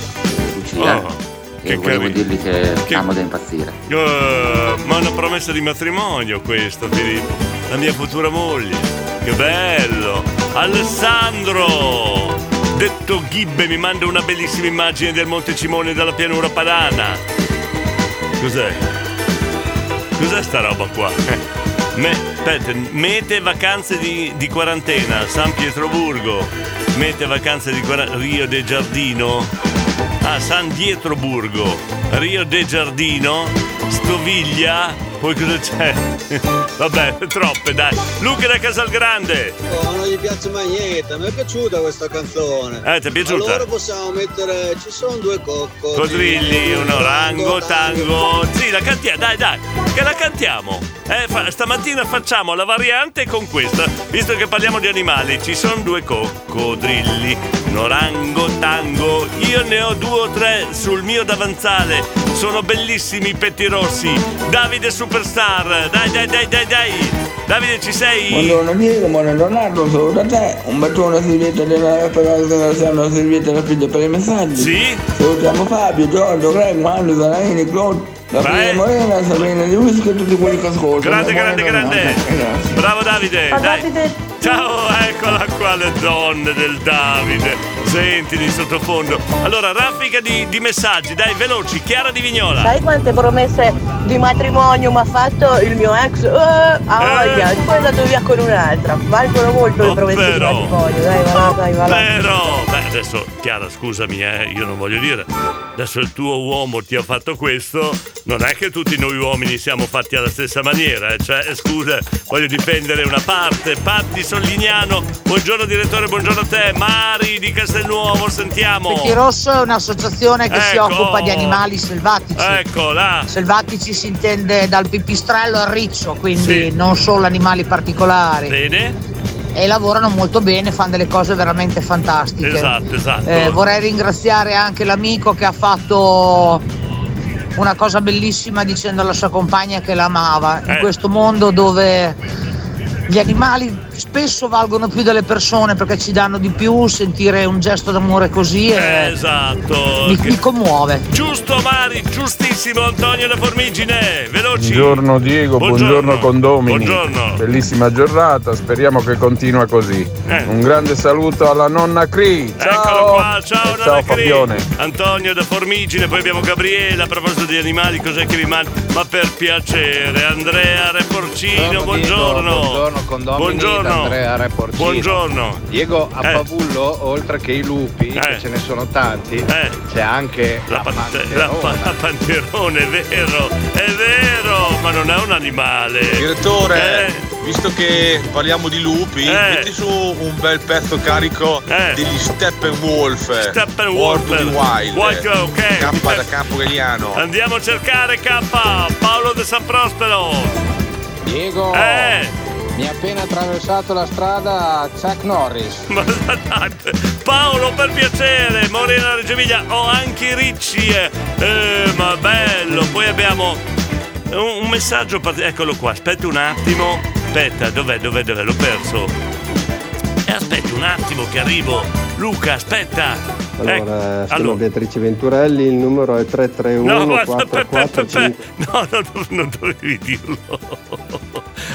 Lucia, Oh, e che volevo carino. dirgli che, Che- amo da impazzire. Eh, ma una promessa di matrimonio questa, Filippo. La mia futura moglie. Che bello! Alessandro! Detto Ghibbe mi manda una bellissima immagine del Monte Cimone della pianura padana. Cos'è? Cos'è sta roba qua? Me, aspetta, mete vacanze di, di quarantena, San Pietroburgo. Mete vacanze di quarantena, Rio de Giardino. Ah, San Dietroburgo, Rio de Giardino, Stoviglia, poi cosa c'è? Vabbè, troppe, dai. Luca da Casalgrande. Oh, non gli piace mai niente, mi è piaciuta questa canzone. Eh, ti è piaciuta? Allora possiamo mettere. Ci sono due coccodrilli. Codrilli, un orango, tango. Sì, la cantiamo, dai, dai, che la cantiamo. Eh, fa- stamattina facciamo la variante con questa, visto che parliamo di animali. Ci sono due coccodrilli, un orango, tango. Io ne ho due o tre sul mio davanzale. Sono bellissimi i petti rossi. Davide Superstar, dai, dai, dai, dai, dai. Davide, ci sei? Buongiorno Diego, buongiorno Leonardo, solo da te. Un bacione servietta della però siamo servietta la figlia per i messaggi. Sì. Salutiamo Fabio, Giorgio, Greg, Mando, Zanaini, Claude, Gabriele Morena, Sabrina Di Whisky e tutti quelli che ascoltano. Grande, grande, grande. Bravo Davide. Ciao, eccola qua le donne del Davide. Senti di sottofondo. Allora, raffica di, di messaggi, dai, veloci. Chiara di Vignola. Sai quante promesse di matrimonio mi ha fatto il mio ex? Eh, ah, Eh. voglia, poi è andato via con un'altra. Valgono molto le promesse di però. matrimonio, dai, va là, dai, va là. Però, beh, adesso, Chiara, scusami, eh, io non voglio dire. Adesso il tuo uomo ti ha fatto questo. Non è che tutti noi uomini siamo fatti alla stessa maniera, eh. Cioè, eh, scusa, voglio difendere una parte. Patti Soglignano, buongiorno direttore, buongiorno a te. Mari di Castelnuovo, sentiamo. Petti Rosso è un'associazione che si Ecco. occupa di animali selvatici. Ecco là. Selvatici si intende dal pipistrello al riccio, quindi Sì. non solo animali particolari. Bene. E lavorano molto bene, fanno delle cose veramente fantastiche. Esatto, esatto. Eh, vorrei ringraziare anche l'amico che ha fatto una cosa bellissima dicendo alla sua compagna che l'amava. In Eh. questo mondo dove gli animali spesso valgono più delle persone perché ci danno di più, sentire un gesto d'amore così è- Esatto. mi, mi commuove. Giusto Mari, giustissimo Antonio da Formigine. Veloci. Buongiorno Diego, buongiorno, condomini. Buongiorno. Bellissima giornata, speriamo che continua così. Eh. Un grande saluto alla nonna Cri. Ciao. Eccolo qua, ciao ciao. Fabione. Antonio da Formigine, poi abbiamo Gabriele, a proposito di animali, cos'è che vi manda? Ma per piacere, Andrea Reporcino, buongiorno. Buongiorno condomini Buongiorno. Da Andrea Reporcino. Buongiorno. Diego, a Eh. Pavullo, oltre che i lupi, che ce ne sono tanti, c'è anche la, La, panterona. pa- la panterone, è vero, è vero, ma non è un animale. Direttore, Eh. visto che parliamo di lupi, Eh. metti su un bel pezzo carico degli Steppenwolf. Steppenwolf. World Wild. Wild, ok. K da Campo Gagliano. Andiamo a cercare K, Paolo de San Prospero. Diego, Eh. Mi ha appena attraversato la strada Chuck Norris. Ma dai, Paolo per piacere, Morena Reggio Emilia, ho anche Ricci, eh. Eh, ma bello, poi abbiamo un, un messaggio, eccolo qua, aspetta un attimo, aspetta, dov'è, dov'è, dov'è, l'ho perso. Aspetta un attimo che arrivo, Luca, aspetta. Allora, sono allora. Beatrice Venturelli, il numero è 331 No, guarda, aspetta, 445 No, no, no, non dovevi dirlo.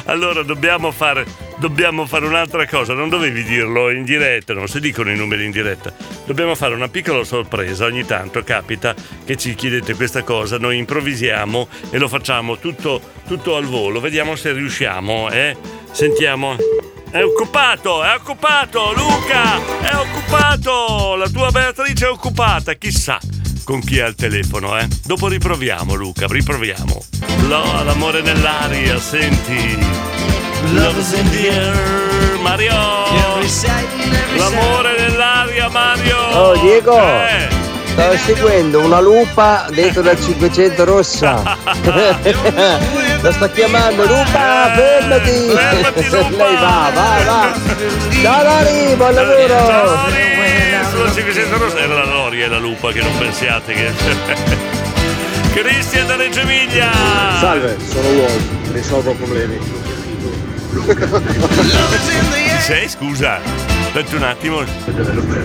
Allora dobbiamo fare, dobbiamo fare un'altra cosa, non dovevi dirlo in diretta, non si dicono i numeri in diretta. Dobbiamo fare una piccola sorpresa, ogni tanto capita che ci chiedete questa cosa, noi improvvisiamo e lo facciamo tutto, tutto al volo, vediamo se riusciamo, eh? Sentiamo. È occupato, è occupato, Luca! È occupato! La tua Beatrice è occupata, chissà con chi ha il telefono, eh? Dopo riproviamo, Luca, riproviamo. No, l'amore nell'aria, senti. Love is in the air. Mario. L'amore nell'aria, Mario. Oh Diego, Eh. Stavo seguendo una lupa dentro dal 500 rossa. La sta chiamando lupa, fermati! Lei va, va, va! Ciao Lari, buon lavoro! Sulla 500 rossa era la Lori e la lupa che non pensiate che. Cristian da Reggio Emilia! Salve, sono Wolf, risolvo problemi. Sei, scusa? Aspetta un attimo.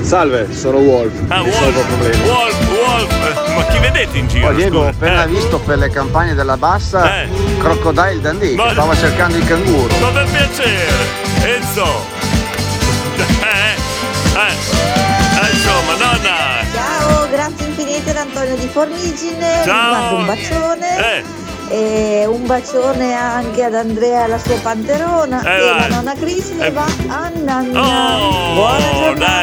Salve, sono Wolf, Ah, Wolf. Wolf, Wolf. Ma chi vedete in giro? Oh, Diego, ho appena Eh. visto per le campagne della bassa Eh. Crocodile Dundee Ma- stava cercando il canguro. Ma per piacere, Enzo! Eh, eh, eh, insomma, nonna! Ciao, grazie infinite ad Antonio di Formigine, Ciao. un bacione. Eh. E un bacione anche ad Andrea e alla sua panterona Eh, e la nonna Cris le Eh. va a nanna. Oh, Buona dai,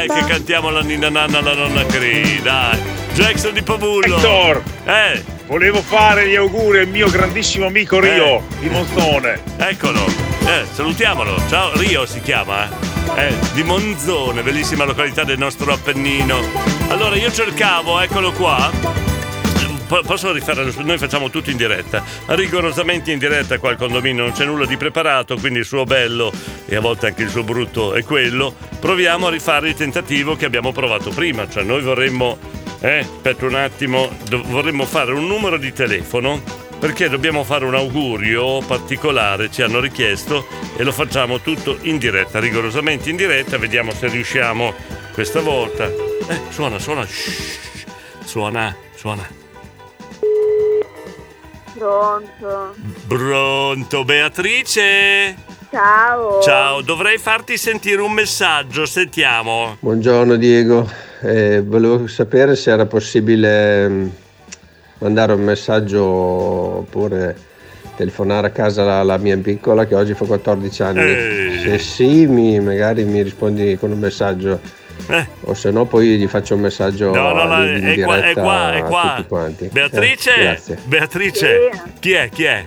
giornata. che cantiamo la ninna nanna alla nonna Cri, dai! Jackson di Pavullo! Hector! Eh! Volevo fare gli auguri al mio grandissimo amico Rio di Monzone. Eccolo! Eh, salutiamolo! Ciao, Rio si chiama, eh? Eh, di Monzone, bellissima località del nostro Appennino. Allora, io cercavo, eccolo qua. Po- Posso rifare Noi facciamo tutto in diretta, rigorosamente in diretta qua al condominio, non c'è nulla di preparato, quindi il suo bello e a volte anche il suo brutto è quello. Proviamo a rifare il tentativo che abbiamo provato prima, cioè noi vorremmo, eh, aspetta un attimo, vorremmo fare un numero di telefono perché dobbiamo fare un augurio particolare, ci hanno richiesto e lo facciamo tutto in diretta, rigorosamente in diretta, vediamo se riusciamo questa volta. Eh, suona, suona, shh, suona, suona. Pronto. Pronto, Beatrice? Ciao. Ciao, dovrei farti sentire un messaggio, sentiamo. Buongiorno Diego, Eh, volevo sapere se era possibile mm, mandare un messaggio oppure telefonare a casa alla, alla mia piccola che oggi fa 14 anni. Eh. Se sì, mi- magari mi rispondi con un messaggio Eh. o se no poi gli faccio un messaggio No, no, no, in è qua, è qua, è qua. tutti quanti. Beatrice? Eh, grazie. Beatrice? Chi è? Chi è?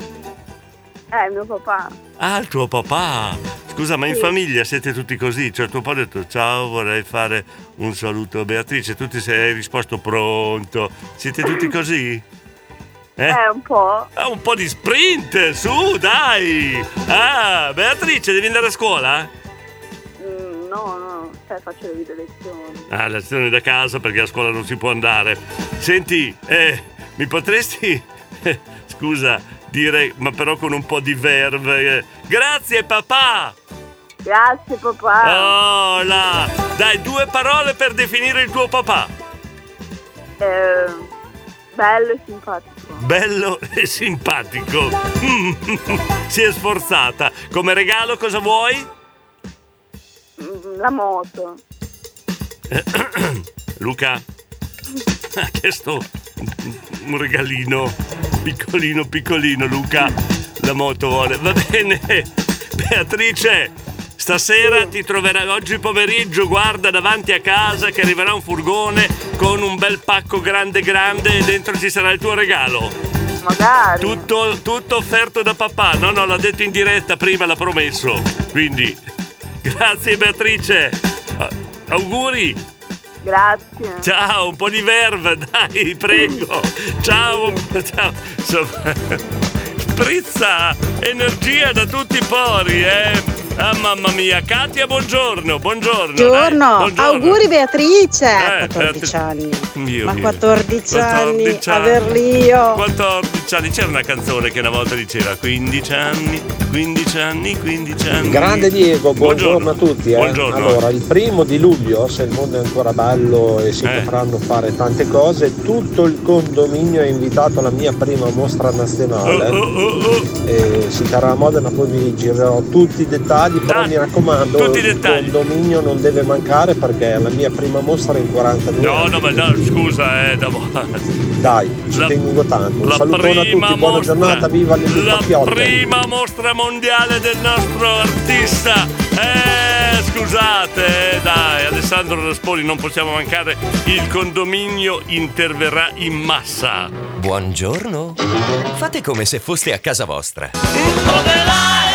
Eh, mio papà. Ah, il tuo papà. Scusa, ma in Sì. famiglia siete tutti così? Cioè, tuo papà ha detto ciao, vorrei fare un saluto a Beatrice. Tu ti sei risposto pronto. Siete tutti così? Eh? Eh, un po'. Ah, un po' di sprint, su, dai! Ah, Beatrice, devi andare a scuola? Mm, no, no, cioè faccio le video lezioni. Ah, lezione da casa perché a scuola non si può andare. Senti, eh, mi potresti, eh, scusa, dire, ma però con un po' di verve. eh, Grazie papà! Grazie papà. Oh là! Dai, due parole per definire il tuo papà. Eh, bello e simpatico. Bello e simpatico. Si è sforzata. Come regalo cosa vuoi? Mm, La moto. Luca ha chiesto un regalino piccolino piccolino Luca. La moto vuole. Va bene. Beatrice stasera ti troverai oggi pomeriggio guarda davanti a casa che arriverà un furgone con un bel pacco grande grande e dentro ci sarà il tuo regalo. Magari. tutto, tutto offerto da papà. No no l'ha detto in diretta prima l'ha promesso. Quindi grazie Beatrice Ah, auguri Grazie. Ciao, un po' di verve, dai, prego. Ciao, ciao. Insomma, sprizza energia da tutti i pori, eh. Ah, mamma mia, Katia, buongiorno, buongiorno. Buongiorno, buongiorno. auguri Beatrice! Eh, 14 anni. Mio Ma Dio. 14 anni, 14 averl'io. 14 anni, c'era una canzone che una volta diceva 15 anni, 15 anni, 15 anni. Grande Diego, buongiorno, a tutti. eh. Buongiorno. Allora, il primo di luglio, se il mondo è ancora bello e si Eh. potranno fare tante cose, tutto il condominio è invitato alla mia prima mostra nazionale. Oh, E si terrà a Modena, poi vi girerò tutti i dettagli, però mi raccomando, tutti i il dettagli. condominio non deve mancare perché è la mia prima mostra in 42 No, anni. no, ma no, scusa, eh, da Dai, ci La- tengo tanto. Un salutone a tutti, buona mostra- giornata, viva le La prima mostra mondiale del nostro artista. Eh, scusate, eh, dai, Alessandro Raspoli, non possiamo mancare. Il condominio interverrà in massa. Buongiorno. Fate come se foste a casa vostra. Yeah,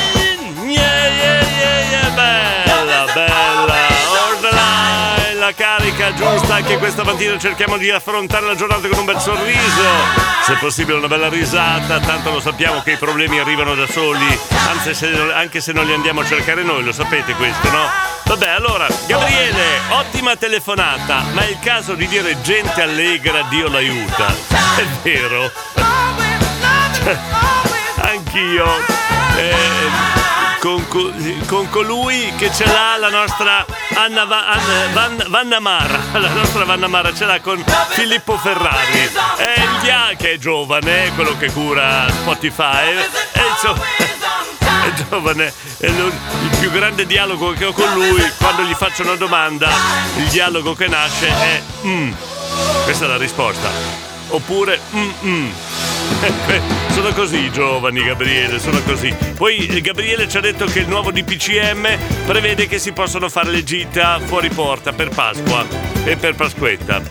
carica giusta. Anche questa mattina cerchiamo di affrontare la giornata con un bel sorriso. Se possibile una bella risata, tanto lo sappiamo che i problemi arrivano da soli, anzi se- anche se non li andiamo a cercare noi, lo sapete questo, no? Vabbè, allora, Gabriele, ottima telefonata, ma è il caso di dire gente allegra, Dio l'aiuta. È vero. Anch'io. Eh, con, co- con colui che ce l'ha la nostra Anna Va- Anna- Van- Vanna Mara, la nostra Vanna Mara ce l'ha con Filippo Ferrari. È dia che è giovane, quello che cura Spotify. È, insomma, giovane, il più grande dialogo che ho con lui, quando gli faccio una domanda, il dialogo che nasce è "Mm". Questa è la risposta. Oppure "Mm, mm". Sono così i giovani, Gabriele, sono così. Poi eh, Gabriele ci ha detto che il nuovo DPCM prevede che si possono fare le gita fuori porta per Pasqua e per Pasquetta.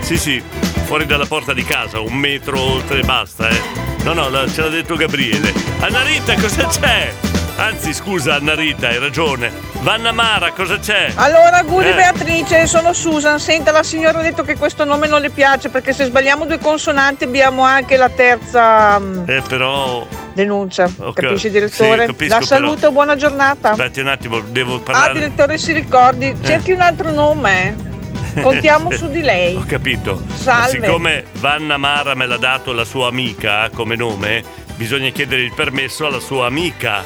Sì, sì, fuori dalla porta di casa, un metro oltre e basta, eh. No, no, ce l'ha detto Gabriele. Anna Rita, cosa c'è? Anzi, scusa, Anna Rita, hai ragione. Vanna Mara, cosa c'è? Allora, auguri Eh. Beatrice, sono Susan. Senta, la signora ha detto che questo nome non le piace perché se sbagliamo due consonanti abbiamo anche la terza mm, Eh, però. denuncia. Ok. Capisci, direttore? Sì, capisco, la saluto, buona giornata. Aspetti un attimo, devo Ah, parlare. direttore, si ricordi, cerchi un altro nome. eh. Contiamo su di lei. Ho capito. Salve. Ma siccome Vanna Mara me l'ha dato la sua amica come nome, bisogna chiedere il permesso alla sua amica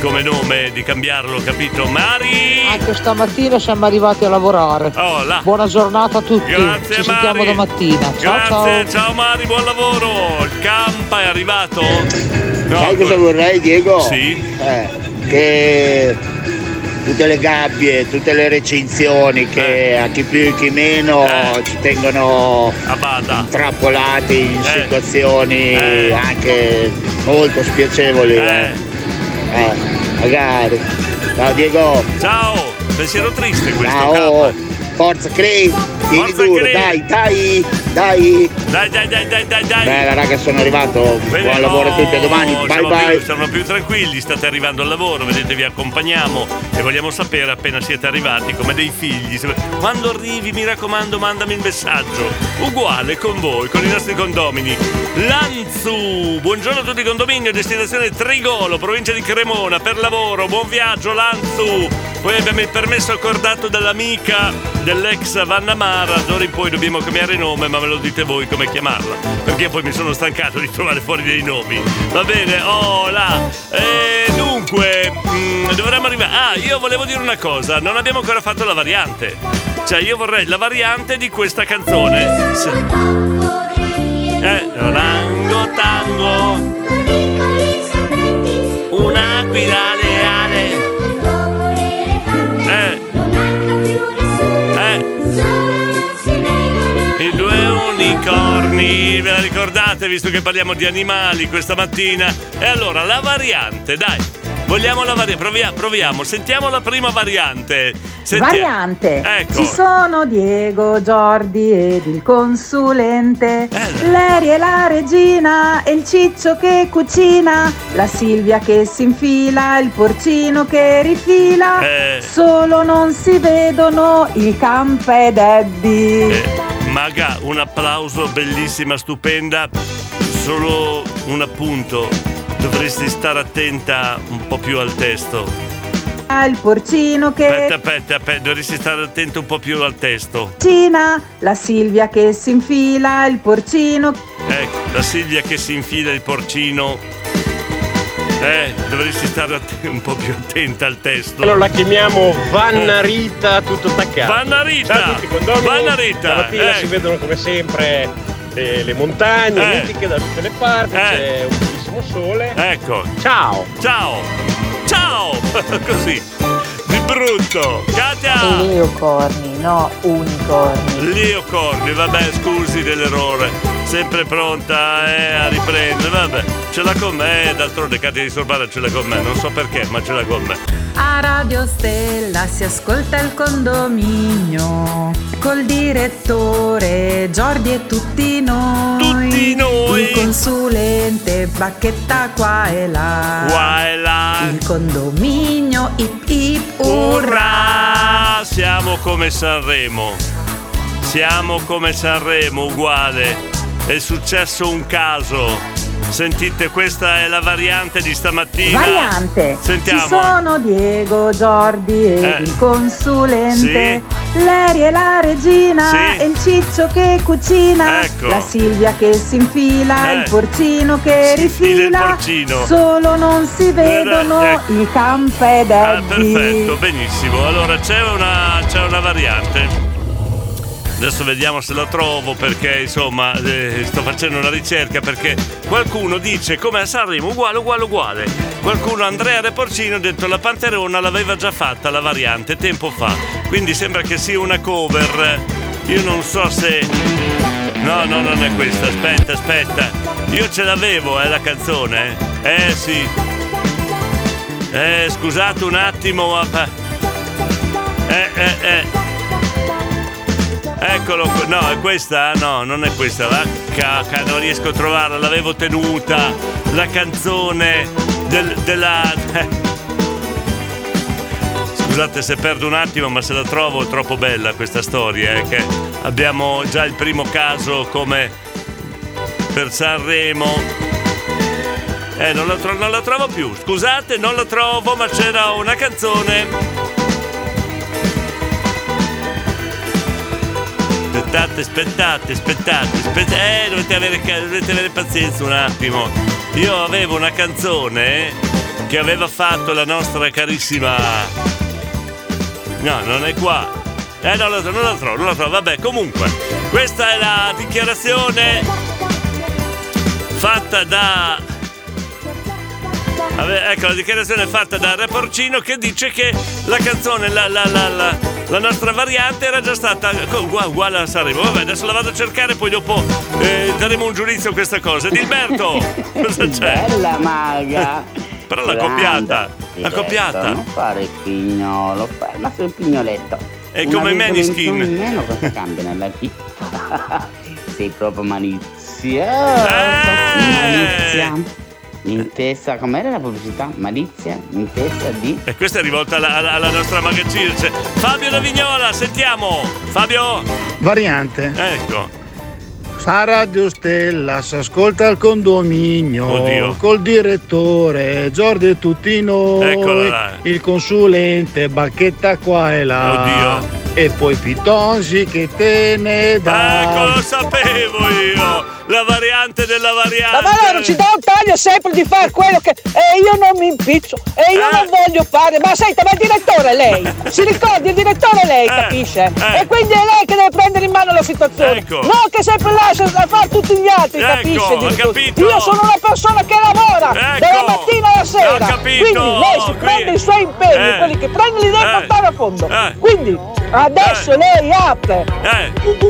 come nome di cambiarlo, capito? Mari! Anche stamattina siamo arrivati a lavorare. Oh, là. Buona giornata a tutti. Grazie, Ci sentiamo Mari. domattina. Ciao Grazie, ciao. ciao Mari, buon lavoro! Il campa è arrivato? No, Sai cosa vorrei Diego? Sì. Eh, che tutte le gabbie, tutte le recinzioni che a chi più e chi meno ci tengono intrappolati in situazioni anche molto spiacevoli. Eh. Magari. Ciao Diego. Ciao! Pensiero triste questo Ciao. Forza Cray, tieni Forza duro, Cray. dai, dai, dai. Dai, dai, dai, dai, dai, dai! Beh, raga, sono arrivato. Bene, Buon lavoro a tutti, a domani. Bye siamo bye. Più, siamo più tranquilli, state arrivando al lavoro, vedete, vi accompagniamo e vogliamo sapere appena siete arrivati come dei figli. Quando arrivi, mi raccomando, mandami il messaggio. Uguale con voi, con i nostri condomini. Lanzu, buongiorno a tutti i condomini, destinazione Trigolo, provincia di Cremona, per lavoro, buon viaggio Lanzu. Poi abbiamo il permesso accordato dall'amica dell'ex Vanna Mara, d'ora in poi dobbiamo cambiare nome, ma me lo dite voi come chiamarla, perché poi mi sono stancato di trovare fuori dei nomi. Va bene, oh là. E dunque, mm, dovremmo arrivare. Ah, io volevo dire una cosa, non abbiamo ancora fatto la variante. Cioè, io vorrei la variante di questa canzone. Se- Eh, rango tango. Un'aquila ve la ricordate visto che parliamo di animali questa mattina? E allora la variante, dai. Vogliamo la variante? Proviamo, proviamo, sentiamo la prima variante. Senti- Variante. Ecco. Ci sono Diego, Giordi ed il consulente. Leri e la regina e il ciccio che cucina. La Silvia che si infila, il porcino che rifila. Eh. Solo non si vedono il campa ed Eddie. Maga, un applauso, bellissima, stupenda. Solo un appunto. Dovresti stare attenta un po' più al testo. Ah, Il porcino che Aspetta, aspetta, aspetta, dovresti stare attento un po' più al testo. cucina. La Silvia che si infila, il porcino Ecco, la Silvia che si infila il porcino. Eh, dovresti stare att- un po' più attenta al testo. Allora la chiamiamo Vanna Rita tutto attaccato. Vanna Rita! Ciao a tutti, condomini. Vanna Rita, Stamattina eh. si vedono come sempre le, le montagne Eh. mitiche da tutte le parti, c'è un bellissimo sole. Ecco. Ciao! Ciao! Ciao! Così. Brutto. Katia! Leocorni, no unicorni. Leocorni, vabbè, scusi dell'errore. Sempre pronta eh, a riprendere, vabbè. Ce l'ha con me, d'altronde Katia di Sorbara ce l'ha con me, non so perché, ma ce l'ha con me. A Radio Stella si ascolta il condominio col direttore Giordi e tutti noi. Tutti noi. Il consulente Bacchetta qua e là. Qua e là. Il condominio ip ip urra. Urrà! Siamo come Sanremo. Siamo come Sanremo, uguale. È successo un caso. Sentite, questa è la variante di stamattina. Variante. Sentiamo. Ci sono Diego, Giordi e Eh. il consulente. Sì. Leri e la regina Sì. e il ciccio che cucina. Ecco. La Silvia che si infila, Eh. il porcino che Si rifila. Solo non si vedono ecco. il campo ed Ah, perfetto, benissimo. Allora c'è una, c'è una variante. Adesso vediamo se la trovo perché insomma eh, sto facendo una ricerca perché qualcuno dice come a Sanremo uguale uguale uguale. Qualcuno Andrea Reporcino ha detto la Panterona l'aveva già fatta la variante tempo fa. Quindi sembra che sia una cover. Io non so se. No, no, non è questa. Aspetta, aspetta. Io ce l'avevo, eh, la canzone. Eh, sì. Eh, scusate un attimo. Eh, eh, eh. Eccolo, no, è questa? No, non è questa. Vacca, ca- non riesco a trovarla, l'avevo tenuta. La canzone del- della. Scusate se perdo un attimo, ma se la trovo è troppo bella questa storia. eh, che abbiamo già il primo caso come per Sanremo. Eh, non la, tro- non la trovo più. Scusate, non la trovo, ma c'era una canzone. Aspettate, aspettate, aspettate, aspettate. Eh, dovete avere, dovete avere pazienza un attimo. Io avevo una canzone che aveva fatto la nostra carissima. No, non è qua. Eh, non la, non la trovo, non la trovo. Vabbè, comunque, questa è la dichiarazione fatta da. Vabbè, ecco la dichiarazione fatta da Re Porcino che dice che la canzone, la, la, la, la, la nostra variante era già stata uguale, a Sanremo. Vabbè, adesso la vado a cercare, poi dopo eh, daremo un giudizio a questa cosa. Dilberto, cosa c'è? Bella maga. Però l'ha copiata, l'ha copiata. Non fare il pignolo, ma sul pignoletto. È Una come virgola in meno cosa cambia nella vita? Sei proprio malizia. Malizia. In testa, com'era la pubblicità? Malizia in testa di. E questa è rivolta alla, alla- alla nostra maga Circe. Fabio da Vignola, sentiamo. Fabio. Variante. Ecco. Sa Radio Stella, si ascolta il condominio Oddio. col direttore Giorgio e tutti noi, Eccola là. il consulente Bacchetta qua e là. Oddio. E poi Pitonsi che te ne dà. Ecco, lo sapevo io. La variante della variante. Ma allora ci dà un taglio sempre di fare quello che. E io non mi impiccio, e io non voglio fare. Ma senta, ma il direttore è lei! Si ricordi, il direttore è lei, capisce? E quindi è lei che deve prendere in mano la situazione. Ecco. Non che sempre lascia a fare tutti gli altri, Ecco, capisce? capito. Io sono una persona che lavora Ecco. dalla mattina alla sera. Quindi lei si qui. prende i suoi impegni, Eh. quelli che prende li deve Eh. portare a fondo. Eh. Quindi adesso lei apre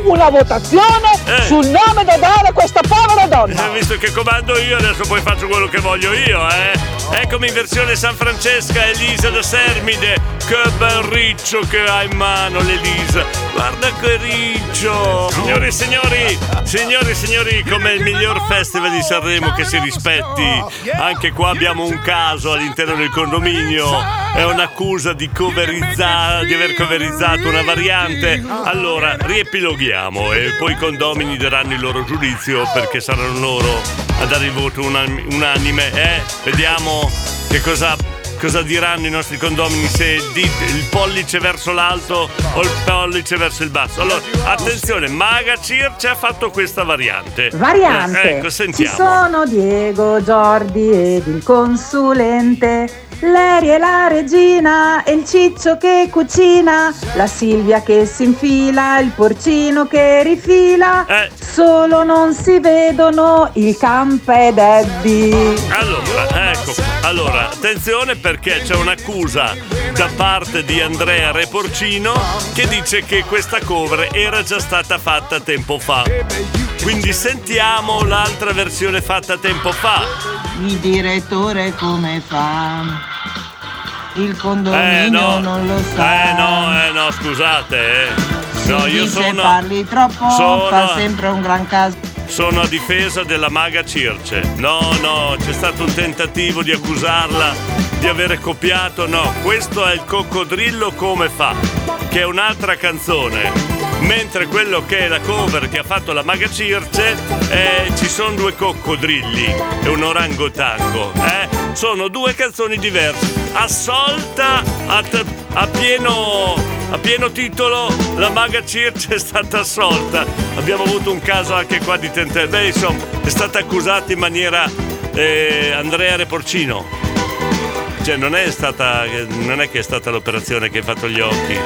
una votazione sul nome da dare a questa povera donna. Eh, Visto che comando io, adesso poi faccio quello che voglio io, eh. Eccomi in versione San Francesca, Elisa da Sermide. Che bel riccio che ha in mano l'Elisa. Guarda che riccio. Signori e signori, signori e signori, come il miglior festival di Sanremo che si rispetti. Anche qua abbiamo un caso all'interno del condominio. È un'accusa di di aver coverizzato una variante. Allora, riepiloghiamo e poi i condomini daranno il loro giudizio perché saranno loro a dare il voto unan- unanime. Eh, vediamo che cosa, cosa diranno i nostri condomini se il pollice verso l'alto o il pollice verso il basso. Allora, attenzione, Maga Circe ha fatto questa variante. Variante. Eh, ecco, Ci sentiamo. sono Diego, Giordi ed il consulente. Leri e la regina e il ciccio che cucina, la Silvia che si infila, il porcino che rifila. Eh. Solo non si vedono il campo ed Eddie. Allora, ecco, allora, attenzione perché c'è un'accusa da parte di Andrea Reporcino che dice che questa cover era già stata fatta tempo fa. Quindi sentiamo l'altra versione fatta tempo fa. Il direttore come fa? Il condominio Eh no, non lo sa. eh no, eh no, scusate, eh. No, io dice sono. parli troppo, sono- fa sempre un gran caso. Sono a difesa della maga Circe. No, no, c'è stato un tentativo di accusarla di avere copiato. No, questo è il coccodrillo come fa, che è un'altra canzone. Mentre quello che è la cover che ha fatto la Maga Circe eh, ci sono due coccodrilli e un orangotango. Eh? Sono due canzoni diverse. Assolta a, t- a pieno, a pieno titolo la Maga Circe è stata assolta. Abbiamo avuto un caso anche qua di tentennamento. Beh, insomma, è stata accusata in maniera eh, Andrea Reporcino. Cioè, non è stata. Non è che è stata l'operazione che hai fatto gli occhi,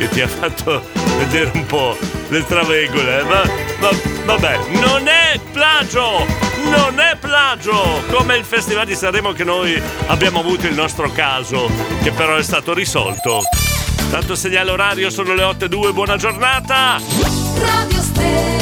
che ti ha fatto vedere un po' le travegole. Ma, ma vabbè, non è plagio! Non è plagio! Come il Festival di Sanremo che noi abbiamo avuto il nostro caso, che però è stato risolto. Tanto segnale orario sono le 8.02, buona giornata! Radio Stella.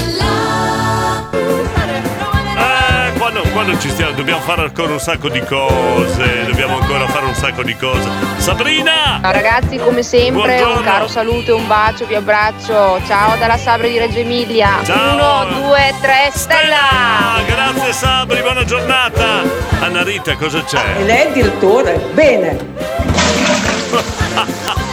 Eh, quando, quando ci stiamo, dobbiamo fare ancora un sacco di cose, dobbiamo ancora fare un sacco di cose. Sabrina! Ciao ragazzi, come sempre, Buongiorno. un caro saluto e un bacio, vi abbraccio. Ciao dalla Sabri di Reggio Emilia. Ciao. Uno, due, tre, stella! Ah, grazie Sabri, buona giornata! Anna Rita, cosa c'è? E lei è il direttore? Bene.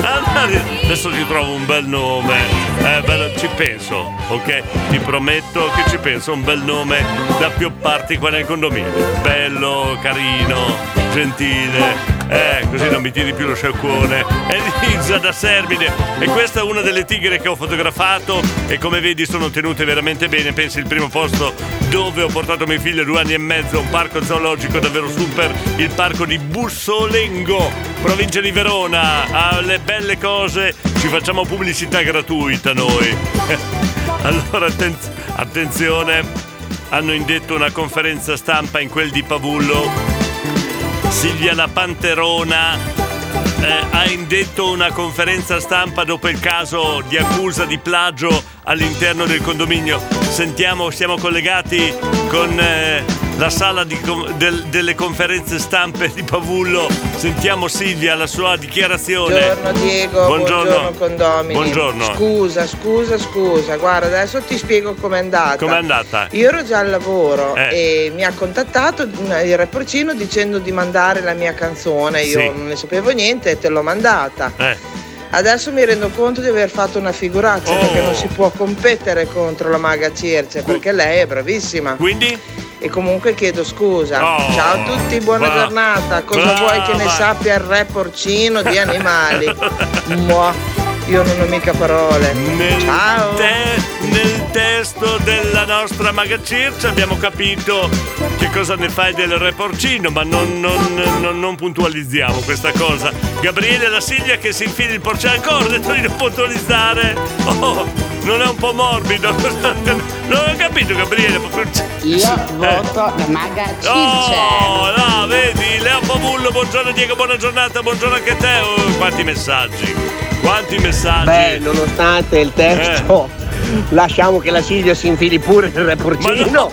Anna Rita, Adesso ti trovo un bel nome. Eh, bello, ci penso, ok? Ti prometto che ci penso, un bel nome da piopparti qua nel condominio. Bello, carino, gentile. Eh, così non mi tiri più lo sciacquone. Elisa da Sermine. E questa è una delle tigre che ho fotografato e come vedi sono tenute veramente bene. Pensi il primo posto dove ho portato mio figlio due anni e mezzo, un parco zoologico davvero super, il parco di Bussolengo, provincia di Verona. Alle belle cose ci facciamo pubblicità gratuita noi. allora attenz- attenzione, hanno indetto una conferenza stampa in quel di Pavullo Silvia la Panterona eh, ha indetto una conferenza stampa dopo il caso di accusa di plagio all'interno del condominio. Sentiamo, siamo collegati con eh, la sala di del- delle conferenze stampe di Pavullo. Sentiamo Silvia, la sua dichiarazione. Buongiorno Diego, buongiorno, Buongiorno. condomini. Buongiorno. Scusa, scusa, scusa. Guarda, adesso ti spiego com'è andata. Com'è andata? Io ero già al lavoro Eh. e mi ha contattato il reporcino dicendo di mandare la mia canzone. Io Sì. non ne sapevo niente e te l'ho mandata. Eh. Adesso mi rendo conto di aver fatto una figuraccia Oh. perché non si può competere contro la maga Circe perché lei è bravissima. Quindi? E comunque chiedo scusa. Oh. Ciao a tutti, buona Bra- giornata. Cosa vuoi che ne brava. sappia il re porcino di animali? Mua, io non ho mica parole. Ciao. Te- nel testo della nostra Maga Circe abbiamo capito che cosa ne fai del re porcino, ma non, non- non- non puntualizziamo questa cosa. Gabriele la Silvia che si infila il porcino ancora, ho detto di non puntualizzare. Oh, non è un po' morbido? Non ho capito Gabriele. Io voto la maga Circe. Oh, là, vedi, Leo Pavullo, buongiorno Diego, buona giornata, buongiorno anche a te. Oh, quanti messaggi, quanti messaggi. Beh, nonostante il testo, lasciamo che la Silvia si infili pure nel re porcino.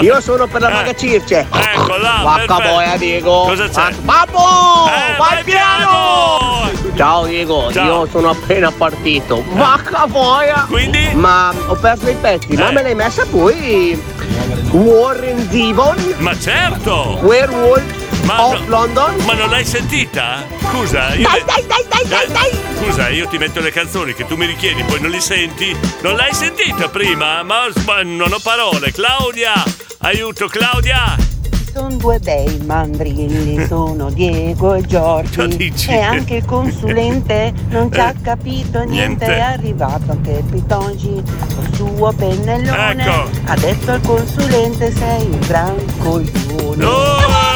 Io sono per la maga Circe. Ecco là, Vacca boia, Diego. Cosa c'è? Babbo! Eh, vai piano! Ciao Diego, Ciao. io sono appena partito. Vacca boia! Quindi? Ma ho perso i pezzi, ma Eh. me l'hai messa poi Warren Zevon, Ma certo! Werewolf Ma of no- London. Ma non l'hai sentita? Scusa, io. Dai, dai, dai, dai, dai, dai! Scusa, io ti metto le canzoni che tu mi richiedi, poi non li senti? Non l'hai sentita prima? Ma, ma non ho parole. Claudia! Aiuto, Claudia! Sono due bei mandrilli, sono Diego e Giorgi. dici? E anche il consulente non ci ha capito niente. Niente. È arrivato anche il Pitongi col suo pennellone. Ecco. Ha detto al consulente sei un gran coglione.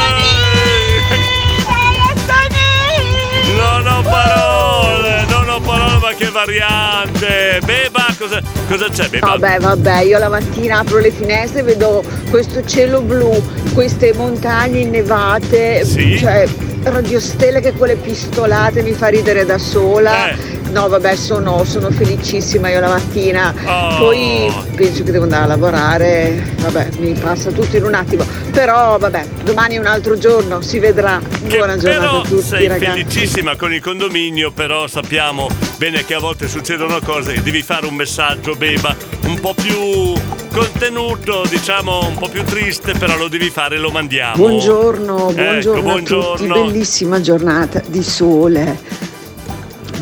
Non ho parole! Non ho parole, ma che variante! Beba, cosa, cosa c'è, Beba? Vabbè, vabbè, io la mattina apro le finestre e vedo questo cielo blu, queste montagne innevate, Sì? cioè radiostelle che con le pistolate mi fa ridere da sola. Eh. No, vabbè, sono, sono felicissima io la mattina. Oh. Poi penso che devo andare a lavorare, vabbè, mi passa tutto in un attimo. Però vabbè, domani è un altro giorno, si vedrà. Buona giornata Però a tutti, sei ragazzi. felicissima con il condominio, però sappiamo bene che a volte succedono cose che devi fare un messaggio, Beba, un po' più contenuto, diciamo un po' più triste, però lo devi fare e lo mandiamo. Buongiorno, buongiorno Ecco, a tutti, buongiorno. bellissima giornata di sole.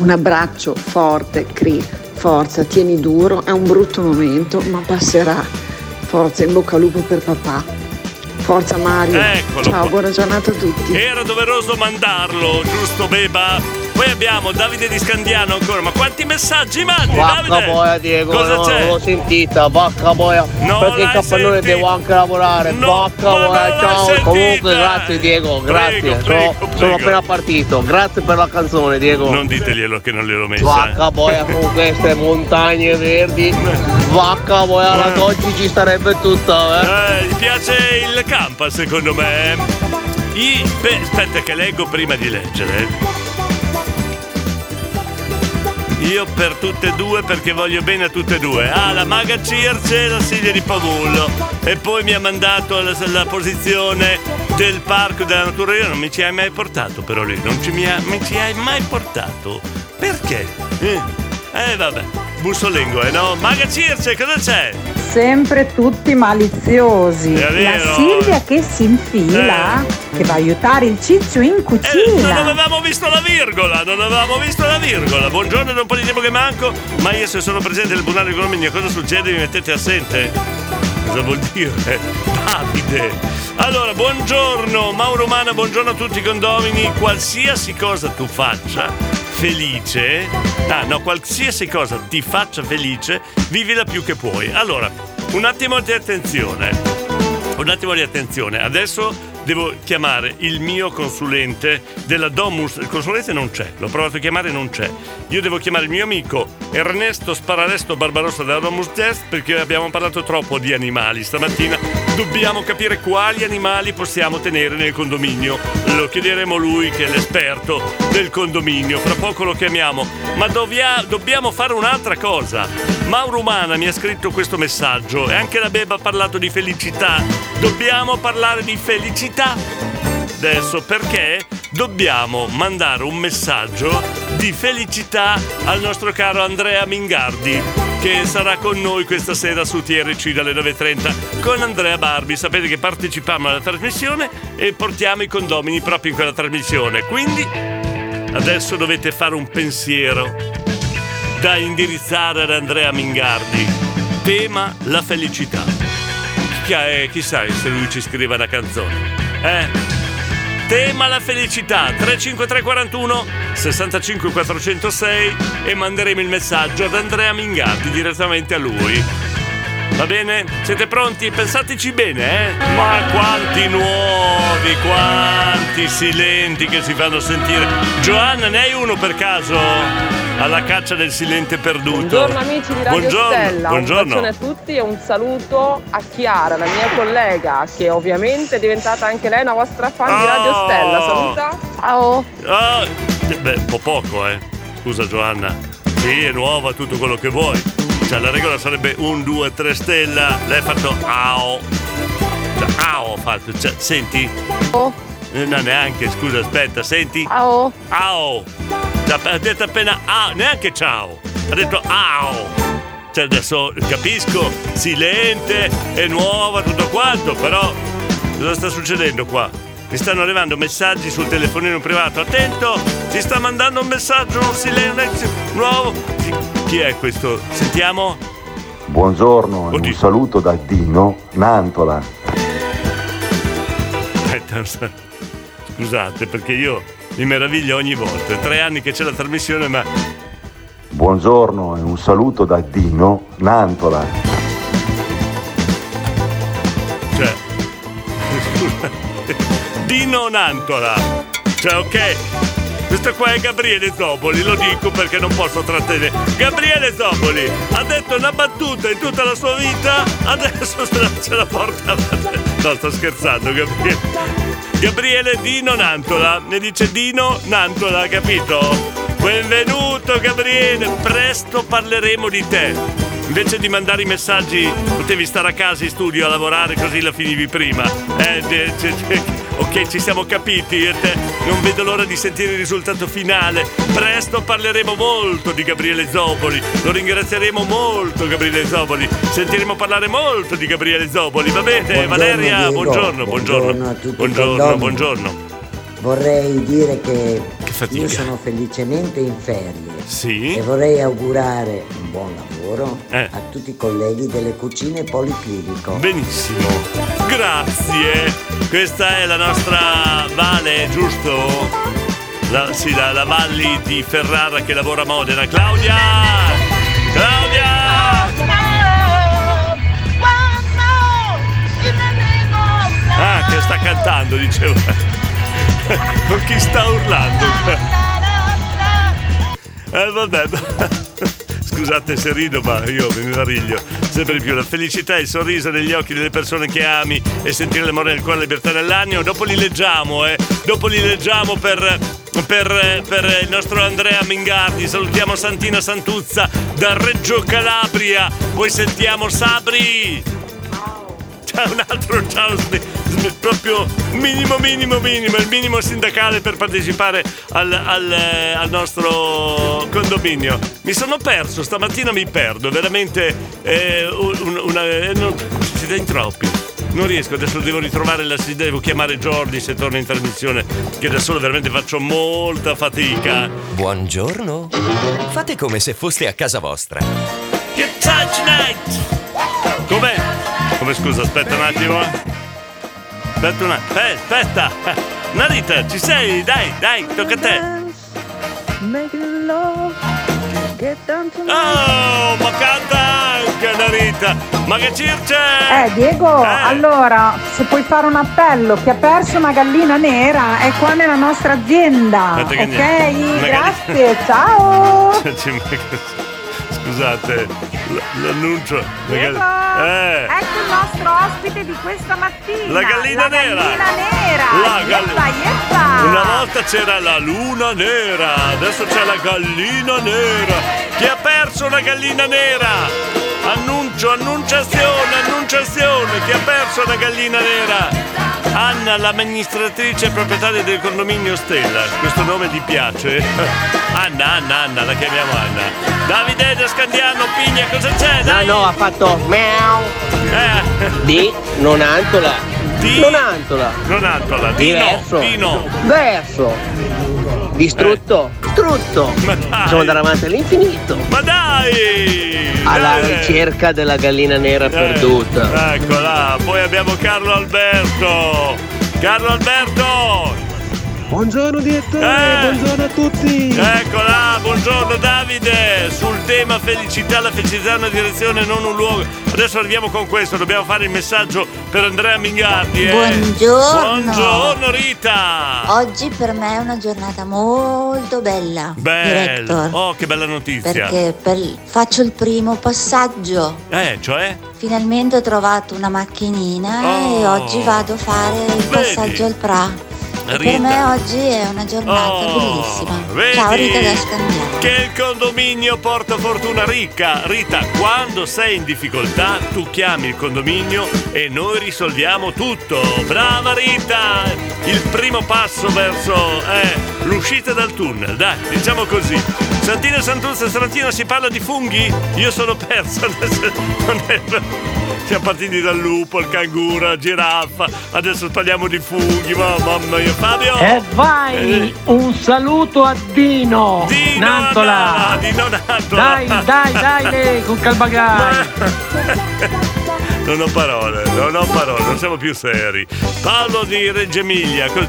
Un abbraccio forte, Cri. Forza, tieni duro, è un brutto momento, ma passerà. Forza, in bocca al lupo per papà. Forza Mario. Eccolo Ciao, qua. buona giornata a tutti. Era doveroso mandarlo, giusto Beba? Poi abbiamo Davide di Scandiano ancora, ma quanti messaggi mandi Vacca Davide? boia Diego, Cosa no, c'è? non l'ho sentita, vacca boia. Non perché il capannone sentita? devo anche lavorare. vacca boia, ciao. Comunque grazie Diego, grazie. Prego, sono, prego, sono prego. appena partito. Grazie per la canzone, Diego. Non diteglielo che non gliel'ho messa. Vacca boia con queste montagne verdi. Vacca boia, la oggi ci starebbe tutta, eh. Eh, gli piace il campa secondo me. I, beh, aspetta che leggo prima di leggere. Io per tutte e due perché voglio bene a tutte e due. Ah, la maga Circe e la Silvia di Pavullo. E poi mi ha mandato la, la posizione del parco della natura. Io non mi ci hai mai portato però lì. Non ci mi, ha- mi ci hai mai portato. Perché? Eh, eh, vabbè. Bussolengo, eh no? Maga Circe, cosa c'è? Sempre tutti maliziosi. La Silvia che si infila, che va a aiutare il ciccio in Eh, non cucina. avevamo visto la virgola, non avevamo visto la virgola. Buongiorno, un po' di tempo che manco, ma io se sono presente nel buonario di condominio, cosa succede? Mi mettete assente? Cosa vuol dire? Davide. Allora, buongiorno, Mauro Mana, buongiorno a tutti i condomini. Qualsiasi cosa tu faccia felice, ah no, qualsiasi cosa ti faccia felice, vivila più che puoi. Allora, un attimo di attenzione. Un attimo di attenzione, adesso devo chiamare il mio consulente della Domus. Il consulente non c'è, l'ho provato a chiamare non c'è. Io devo chiamare il mio amico Ernesto Spararesto Barbarossa della Domus Test perché abbiamo parlato troppo di animali stamattina. Dobbiamo capire quali animali possiamo tenere nel condominio. Lo chiederemo lui che è l'esperto del condominio. Fra poco lo chiamiamo. Ma dovia- dobbiamo fare un'altra cosa. Mauro Umana mi ha scritto questo messaggio e anche la Beba ha parlato di felicità. Dobbiamo parlare di felicità. Adesso perché dobbiamo mandare un messaggio di felicità al nostro caro Andrea Mingardi che sarà con noi questa sera su TRC dalle 9.30 con Andrea Barbi. Sapete che partecipiamo alla trasmissione e portiamo i condomini proprio in quella trasmissione. Quindi adesso dovete fare un pensiero da indirizzare ad Andrea Mingardi. Tema la felicità. Chi è- chissà se lui ci scrive una canzone. Eh? Tema la felicità 35341 65 406 e manderemo il messaggio ad Andrea Mingardi direttamente a lui. Va bene? Siete pronti? Pensateci bene, eh? Ma quanti nuovi, quanti silenti che si fanno sentire. Giovanna, ne hai uno per caso? Alla caccia del silente perduto. Buongiorno amici di Radio Buongiorno, Stella, buongiorno. un a tutti e un saluto a Chiara, la mia collega, che ovviamente è diventata anche lei una vostra fan di Radio Oh! Stella. Saluta. Ciao. Ah, beh, un po' poco, eh. Scusa Giovanna. Sì, è nuova, tutto quello che vuoi. Cioè, la regola sarebbe un, due, tre stella. Lei ha fatto AO. AO ha fatto. Cioè, senti? Eh, No, neanche, scusa, aspetta, senti? AO. Cioè, Ha detto appena A, neanche ciao. Ha detto AO. Cioè, adesso capisco, silente, è nuova, tutto quanto, però cosa sta succedendo qua? Mi stanno arrivando messaggi sul telefonino privato. Attento, ci sta mandando un messaggio, un silenzio nuovo. Chi, è questo? Sentiamo? Buongiorno e un saluto da Dino Nantola. Aspetta, Scusate, perché io mi meraviglio ogni volta. Tre anni che c'è la trasmissione, ma Buongiorno e un saluto da Dino Nantola. Cioè, Dino Nantola. Cioè, ok. Questo qua è Gabriele Zoboli, lo dico perché non posso trattenere. Gabriele Zoboli ha detto una battuta in tutta la sua vita, adesso se la, se la porta. No, sto scherzando, Gabriele. Gabriele Dino Nantola, ne dice Dino Nantola, capito? Benvenuto Gabriele, presto parleremo di te. Invece di mandare i messaggi, potevi stare a casa in studio a lavorare così la finivi prima. Eh, de- ok, ci siamo capiti. io e te. Non vedo l'ora di sentire il risultato finale. Presto parleremo molto di Gabriele Zoboli. Lo ringrazieremo molto, Gabriele Zoboli. Sentiremo parlare molto di Gabriele Zoboli. Va bene, Buongiorno, Valeria? Buongiorno, buongiorno. Buongiorno a tutti Buongiorno, buongiorno. Vorrei dire che, fatica. Io sono felicemente in ferie Sì. e vorrei augurare un buon lavoro Eh. a tutti i colleghi delle cucine policlinico. Benissimo, grazie. Questa è la nostra Vale, giusto? La, sì, la, la Valli di Ferrara che lavora a Modena. Claudia! Claudia! Ah, che sta cantando, dicevo. Con chi sta urlando? Eh vabbè. Scusate se rido, ma io me ne nariglio sempre di più. La felicità e il sorriso negli occhi delle persone che ami e sentire l'amore nel cuore e la libertà nell'animo. Dopo li leggiamo, eh. Dopo li leggiamo per, per, per il nostro Andrea Mingardi. Salutiamo Santina Santuzza da Reggio Calabria. Poi sentiamo Sabri. C'è un altro ciao, proprio minimo, minimo, minimo, il minimo sindacale per partecipare al, al, eh, al nostro condominio. Mi sono perso, stamattina mi perdo, veramente eh, un- una, eh, non- siete in troppi. Non riesco, adesso devo ritrovare la devo chiamare Jordi se torna in trasmissione, che da solo veramente faccio molta fatica. Buongiorno. Fate come se foste a casa vostra. Get touch night! Com'è? Come scusa, aspetta un attimo. Eh. Aspetta un attimo. Eh, aspetta! Narita, ci sei? Dai, dai, tocca a te. Oh, ma canta anche Narita! Ma che circe! Eh Diego, allora se puoi fare un appello, chi ha perso una gallina nera è qua nella nostra azienda. Aspetta che ok? Grazie, ciao! Scusate, l'annuncio. La Diego, Eh, ecco il nostro ospite di questa mattina. La gallina nera. gallina nera. La gall- Yeppa, yeppa. una volta c'era la luna nera, adesso c'è la gallina nera. Chi ha perso una gallina nera? Annuncio, annunciazione, annunciazione. Chi ha perso una gallina nera? Anna, l'amministratrice proprietaria del condominio Stella. Questo nome ti piace? Anna, Anna, Anna, la chiamiamo Anna. Davide da Scandiano, Pigna, cosa c'è? Dai. No, no, ha fatto meow. Eh. Di nonantola. Di Nonantola. Nonantola, Dino, Diverso. Dino. Verso. Distrutto. Strutto. Sono da davanti all'infinito. Ma dai! Alla Dai. ricerca della gallina nera perduta. Eccola, poi abbiamo Carlo Alberto. Carlo Alberto! Buongiorno direttore, Eh. buongiorno a tutti. Eccola, buongiorno Davide. Sul tema felicità, la felicità è una direzione, non un luogo. Adesso arriviamo con questo, dobbiamo fare il messaggio per Andrea Mingardi. eh. Buongiorno. Buongiorno Rita. Oggi per me è una giornata molto bella. Director, Oh, che bella notizia. perché per- faccio il primo passaggio. Eh, cioè? Finalmente ho trovato una macchinina e Oh. oggi vado a fare il passaggio al PRA. E per Rita. me oggi è una giornata Oh, bellissima. vedi? Ciao Rita da Scandiano. Che il condominio porta fortuna ricca. Rita, quando sei in difficoltà, tu chiami il condominio e noi risolviamo tutto. Brava Rita! Il primo passo verso eh, l'uscita dal tunnel, dai, diciamo così. Santina e Santuzza, stamattina si parla di funghi? Io sono persa. non è- Siamo partiti dal lupo, il canguro, la giraffa, adesso parliamo di funghi, ma mamma mia, Fabio! E vai, un saluto a Dino, Dino Nantola. Dino Nantola. Dai, dai, dai lei con Calbagai. Non ho parole, non ho parole, non siamo più seri. Paolo di Reggio Emilia. cos-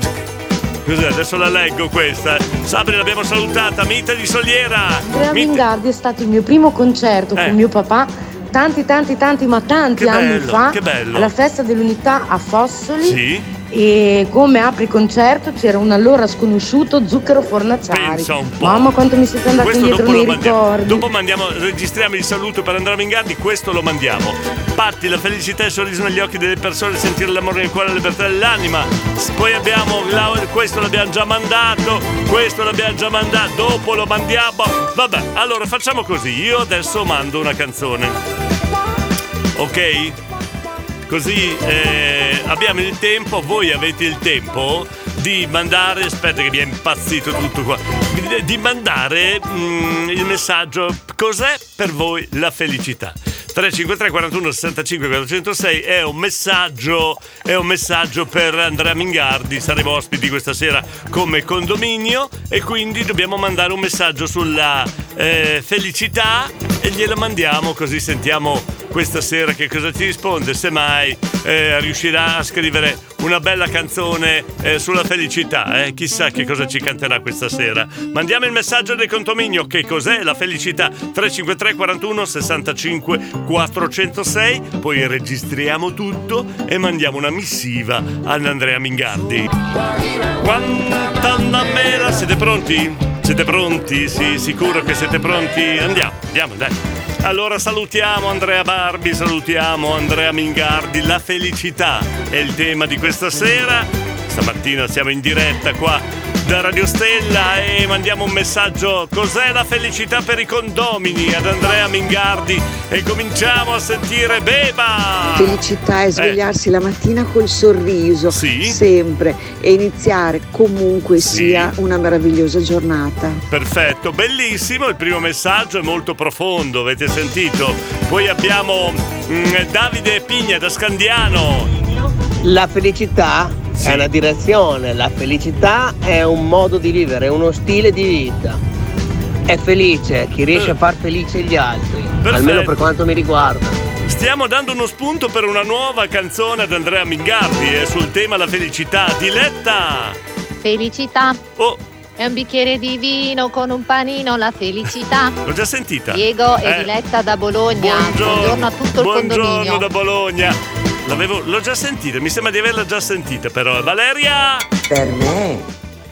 Cos'è? Adesso la leggo questa. Sabri l'abbiamo salutata, Mita di Soliera. Andrea Mita- Mingardi è stato il mio primo concerto Eh. con mio papà tanti tanti tanti ma tanti Che anni bello, fa che bello. alla festa dell'unità a Fossoli Sì? e come apri concerto c'era un allora sconosciuto Zucchero Fornaciari Pensa un po'. mamma quanto mi siete andati Questo indietro nei ricordi Dopo mandiamo, registriamo il saluto per Andrea Mingardi, questo lo mandiamo. Patti, la felicità e il sorriso negli occhi delle persone, sentire l'amore nel cuore la libertà dell'anima. Poi abbiamo questo l'abbiamo già mandato, questo l'abbiamo già mandato, dopo lo mandiamo. Vabbè, allora facciamo così, io adesso mando una canzone. Ok? Così eh, abbiamo il tempo, voi avete il tempo di mandare, aspetta che mi è impazzito tutto qua, di, mandare mm, il messaggio cos'è per voi la felicità. 353 41 65 406 è un messaggio è un messaggio per Andrea Mingardi saremo ospiti questa sera come condominio e quindi dobbiamo mandare un messaggio sulla eh, felicità e gliela mandiamo così sentiamo questa sera che cosa ci risponde semmai eh, riuscirà a scrivere una bella canzone eh, sulla felicità eh? chissà che cosa ci canterà questa sera mandiamo il messaggio del condominio che cos'è la felicità 353 41 65 406 poi registriamo tutto e mandiamo una missiva ad Andrea Mingardi quanta mela siete pronti? siete pronti? Sì, sicuro che siete pronti? Andiamo, andiamo, dai. Allora salutiamo Andrea Barbi, salutiamo Andrea Mingardi. La felicità è il tema di questa sera. Stamattina siamo in diretta qua da Radio Stella e mandiamo un messaggio. Cos'è la felicità per i condomini ad Andrea Mingardi e cominciamo a sentire Beba. Felicità è Eh. svegliarsi la mattina col sorriso, sempre, e iniziare comunque sia una meravigliosa giornata. Perfetto, bellissimo, il primo messaggio è molto profondo, avete sentito? Poi abbiamo mm, Davide Pigna da Scandiano. La felicità è una direzione, la felicità è un modo di vivere, è uno stile di vita. È felice chi riesce a far felice gli altri, almeno per quanto mi riguarda. Stiamo dando uno spunto per una nuova canzone ad Andrea Mingardi e sul tema la felicità. Diletta! Felicità. Oh. È un bicchiere di vino con un panino, la felicità. L'ho già sentita. Diego e Eh, Diletta da Bologna. Buongiorno, a tutto il Buongiorno condominio. da Bologna. L'avevo- l'ho già sentita, mi sembra di averla già sentita però. Valeria! Per me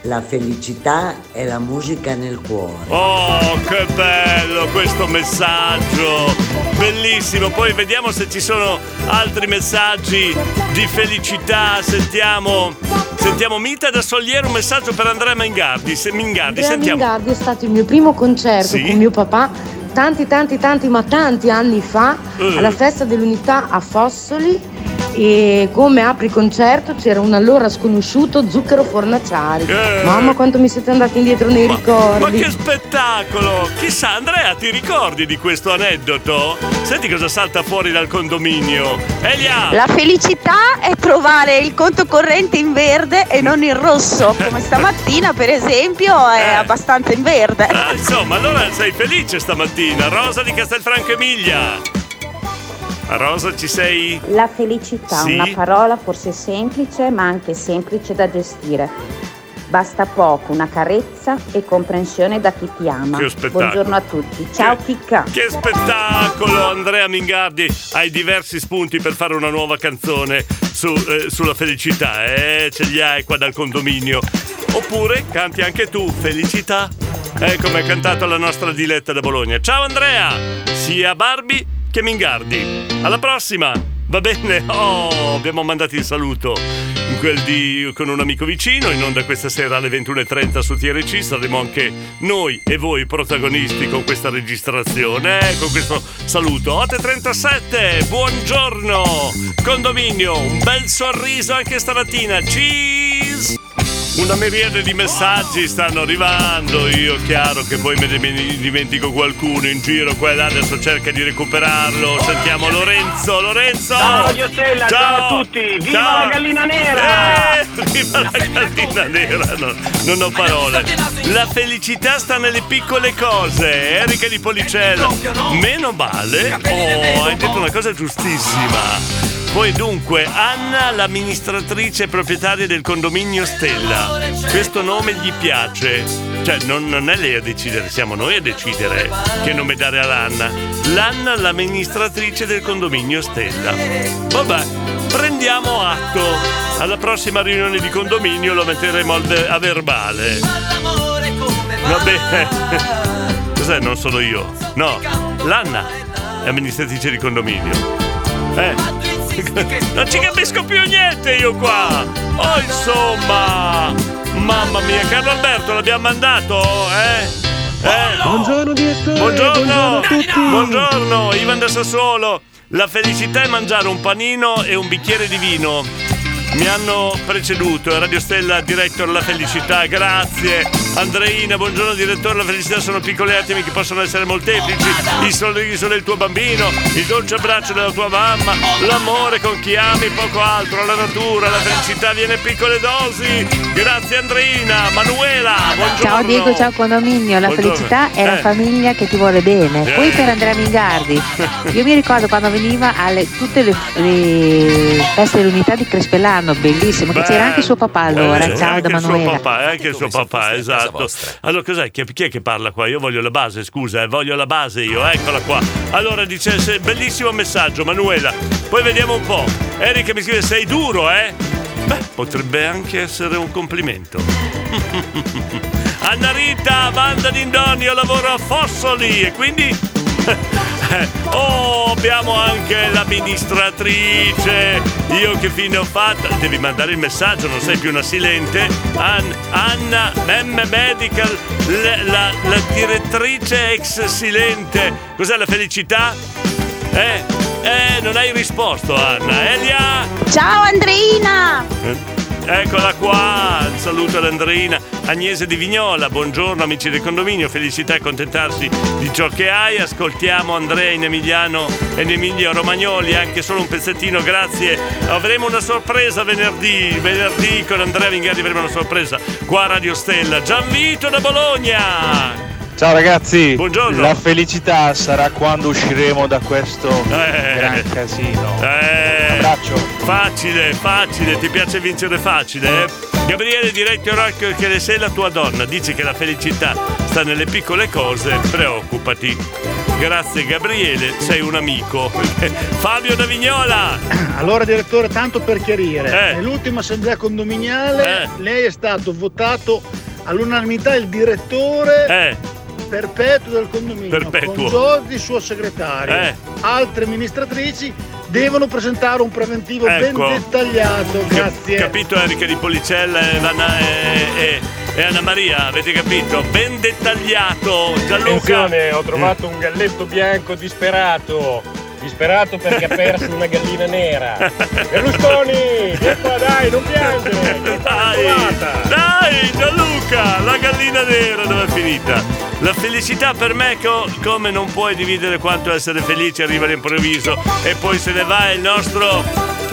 la felicità è la musica nel cuore. Oh, che bello questo messaggio! Bellissimo, poi vediamo se ci sono altri messaggi di felicità. Sentiamo, sentiamo Mita da Soliero, un messaggio per Andrea Mingardi. Se, Mingardi, Andrea sentiamo. Mingardi è stato il mio primo concerto Sì? con mio papà tanti tanti tanti ma tanti anni fa Eh. alla festa dell'unità a Fossoli e come apri concerto c'era un allora sconosciuto Zucchero Fornaciari. Eh. Mamma quanto mi siete andati indietro nei ricordi. Ma che spettacolo! Chissà, Andrea, ti ricordi di questo aneddoto? Senti cosa salta fuori dal condominio. Elia! La felicità è trovare il conto corrente in verde e non in rosso, come stamattina per esempio è abbastanza in verde. Ah, insomma, allora sei felice stamattina. Rosa di Castelfranco Emilia. Rosa, ci sei? La felicità, Sì? una parola forse semplice ma anche semplice da gestire. Basta poco, una carezza e comprensione da chi ti ama. Che spettacolo. Buongiorno a tutti. Ciao Chicca. Che spettacolo, Andrea Mingardi! Hai diversi spunti per fare una nuova canzone su- eh, sulla felicità, eh? Ce li hai qua dal condominio. Oppure canti anche tu, felicità. Eh, come ha cantato la nostra diletta da Bologna. Ciao Andrea! Sia Barbie che Mingardi. Alla prossima! Va bene? Oh, abbiamo mandato il saluto. Quel di con un amico vicino, in onda questa sera alle 21.30 su TRC. Saremo anche noi e voi protagonisti con questa registrazione, eh, con questo saluto. 8.37, buongiorno! Condominio, un bel sorriso anche stamattina. Cheese! Una miriade di messaggi stanno arrivando. Io chiaro che poi me ne dimentico qualcuno in giro qua e là. Adesso cerca di recuperarlo. Sentiamo Lorenzo. Lorenzo! Ciao Radio Stella, ciao a tutti, viva la gallina nera! Eh, viva la gallina nera! No, non ho parole. La felicità sta nelle piccole cose. Erika di Policella. Meno male. Oh, hai detto una cosa giustissima. Poi dunque, Anna, l'amministratrice proprietaria del condominio Stella. Questo nome gli piace. Cioè, non, non è lei a decidere, siamo noi a decidere che nome dare all'Anna. L'Anna, l'amministratrice del condominio Stella. Vabbè, prendiamo atto. Alla prossima riunione di condominio lo metteremo a verbale. Va bene. Cos'è? Non sono io. No, l'Anna è amministratrice di condominio. Eh. Non ci capisco più niente io qua! Oh insomma! Mamma mia, Carlo Alberto l'abbiamo mandato? Eh? Eh? Buongiorno direttore, Buongiorno! buongiorno a tutti. Buongiorno, Ivan da Sassuolo! La felicità è mangiare un panino e un bicchiere di vino. Mi hanno preceduto. Radio Stella, Director La Felicità, grazie. Andreina, buongiorno direttore, la felicità sono piccoli attimi che possono essere molteplici. Il sorriso del tuo bambino, il dolce abbraccio della tua mamma, l'amore con chi ami, poco altro, la natura, la felicità viene in piccole dosi. Grazie Andreina, Manuela, buongiorno. Ciao Diego, ciao condominio, la Buongiorno. felicità è la Eh. famiglia che ti vuole bene. Eh. Poi per Andrea Mingardi, io mi ricordo quando veniva alle tutte le, le feste dell'unità di Crespellano, bellissimo, che c'era anche suo papà allora. Eh, ciao da il suo Manuela. papà, eh, anche il suo papà, esatto. Allora, cos'è? Chi, chi è che parla qua? Io voglio la base, scusa, eh, voglio la base io, eccola qua. Allora dice, se- bellissimo messaggio, Manuela. Poi vediamo un po'. Erika mi scrive, sei duro, eh? Beh, potrebbe anche essere un complimento. Anna Rita, banda d'Indoni, io lavoro a Fossoli e quindi... Oh, abbiamo anche l'amministratrice. Io che fine ho fatto? Devi mandare il messaggio, non sei più una silente. An- Anna M Medical, le- la, la direttrice ex silente. Cos'è la felicità? Eh, eh, non hai risposto, Anna. Elia! Ciao Andreina! Eh, Eccola qua, saluto ad Agnese di Vignola, buongiorno amici del condominio, felicità e accontentarsi di ciò che hai, ascoltiamo Andrea in Emiliano e in Emilio Romagnoli, anche solo un pezzettino, grazie, avremo una sorpresa venerdì, venerdì con Andrea Vingardi avremo una sorpresa qua a Radio Stella, Gianvito da Bologna! Ciao ragazzi, Buongiorno. la felicità sarà quando usciremo da questo gran casino. Eh, abbraccio. Facile, facile, ti piace vincere facile, eh? Gabriele Diretto Rock che sei la tua donna, dice che la felicità sta nelle piccole cose, preoccupati. Grazie Gabriele, sei un amico. Fabio da Vignola! Allora direttore, tanto per chiarire, Eh. nell'ultima assemblea condominiale Eh. lei è stato votato all'unanimità il direttore Eh. Perpetuo del condominio, Perpetuo. con Giordi suo segretario. Eh. Altre amministratrici devono presentare un preventivo Ecco. ben dettagliato, grazie. Capito Enrica di Policella e, Vanna- e- e- e Anna Maria, avete capito? Ben dettagliato. Gianluca. Attenzione, ho trovato un galletto bianco disperato. Disperato perché ha perso una gallina nera. Berlusconi, vieni qua dai, non piangere. trovata. Dai Gianluca, la gallina nera dove è finita? La felicità per me co- come non puoi dividere quanto essere felice arriva all'improvviso e poi se ne va il nostro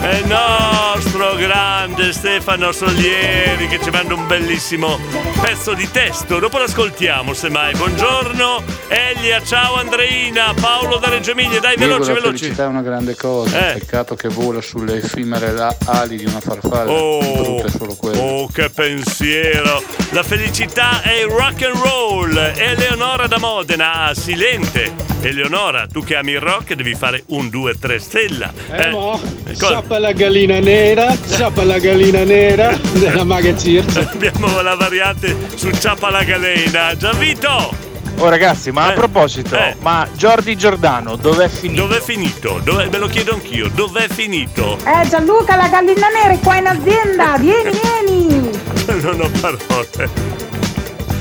è il nostro grande Stefano Solieri che ci manda un bellissimo pezzo di testo. Dopo l'ascoltiamo semmai. Buongiorno Elia, ciao Andreina, Paolo da Reggio Emilia, dai Diego, veloci la veloci. felicità è una grande cosa, Eh. peccato che vola sulle effimere la- ali di una farfalla, Oh, brutto è solo quello. oh, che pensiero! La felicità è il rock and roll. Eleonora da Modena, ah, silente. Eleonora, tu che ami il rock devi fare un 2 3 stella. Eh, mo, cosa? Sappa la gallina nera, sappa la gallina nera della Maga Circe. Abbiamo la variante su Ciappa la Galena. Gianvito! Oh ragazzi, ma a Eh, proposito, eh. ma Jordi Giordano dov'è finito? Dov'è finito? Dov'è- me lo chiedo anch'io. Dov'è finito? Eh Gianluca, la gallina nera è qua in azienda, vieni, vieni! non ho parole.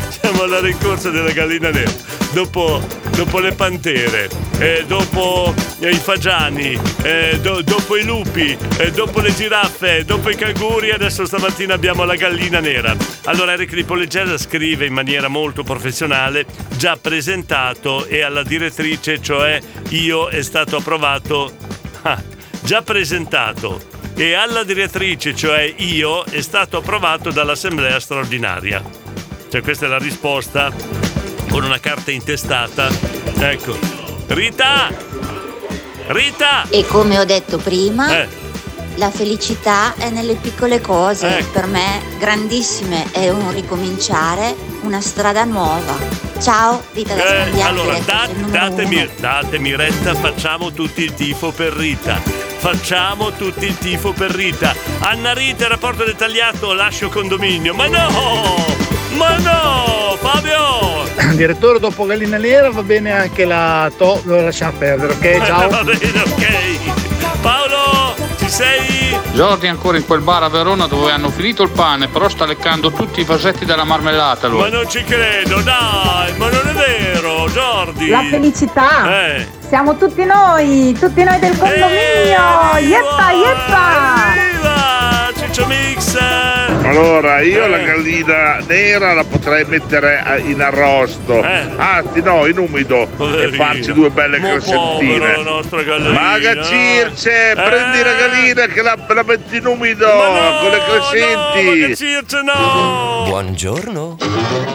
Siamo alla rincorsa della gallina nera. Dopo, dopo le pantere, eh, dopo eh, i fagiani, eh, do- dopo i lupi, eh, dopo le giraffe, dopo i canguri, adesso stamattina abbiamo la gallina nera. Allora Eric di Poligella scrive in maniera molto professionale, già presentato e alla direttrice, cioè io è stato approvato, ah, già presentato e alla direttrice, cioè io, è stato approvato dall'Assemblea straordinaria. Cioè questa è la risposta con una carta intestata. Ecco. Rita! Rita! E come ho detto prima, Eh. la felicità è nelle piccole cose. Ecco. Per me, grandissime, è un ricominciare, una strada nuova. Ciao, Rita da Eh, allora, da- datemi, datemi retta, facciamo tutti il tifo per Rita. Facciamo tutti il tifo per Rita. Anna Rita, rapporto dettagliato, lascio condominio. Ma no! Ma no! Fabio! Direttore, dopo gallina nera va bene anche la to, lo lasciamo perdere, ok? Ciao. Va bene, ok. Paolo, ci sei? Jordi è ancora in quel bar a Verona dove hanno finito il pane, però sta leccando tutti i vasetti della marmellata lui. Ma non ci credo, dai, ma non è vero, Jordi. La felicità! Eh. Siamo tutti noi, tutti noi del condominio! Yeppa, yeppa! Viva! Ci calcio mix. Allora, io Eh. la gallina nera la potrei mettere a- in arrosto. Anzi, no, in umido. E Poverino. farci due belle Mo crescentine. la nostra gallina. Maga Circe, prendi la gallina che la, la metti in umido con le crescenti. Circe no! Buongiorno.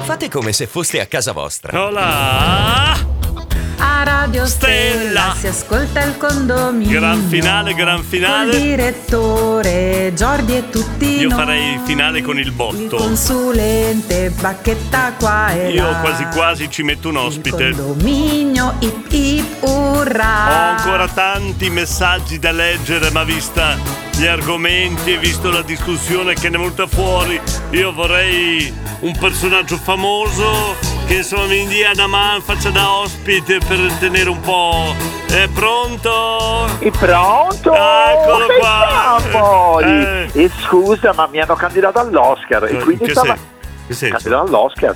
Fate come se foste a casa vostra. Hola! A Radio Stella si ascolta il condominio. Gran finale, gran Col finale. direttore Giordi e tutti Io noi. farei il finale con il Il botto. consulente bacchetta qua e Io là. quasi quasi ci metto un ospite. Condominio ip ip Ho urra. ancora tanti messaggi da leggere, ma vista gli argomenti e visto la discussione che ne è venuta fuori, io vorrei un personaggio famoso che insomma mi dia una mano, faccia da ospite per tenere un po'. È pronto? È pronto? Eccolo qua! Eh. E scusa, ma mi hanno candidato all'Oscar e quindi che, stava... che senso? Candidato all'Oscar.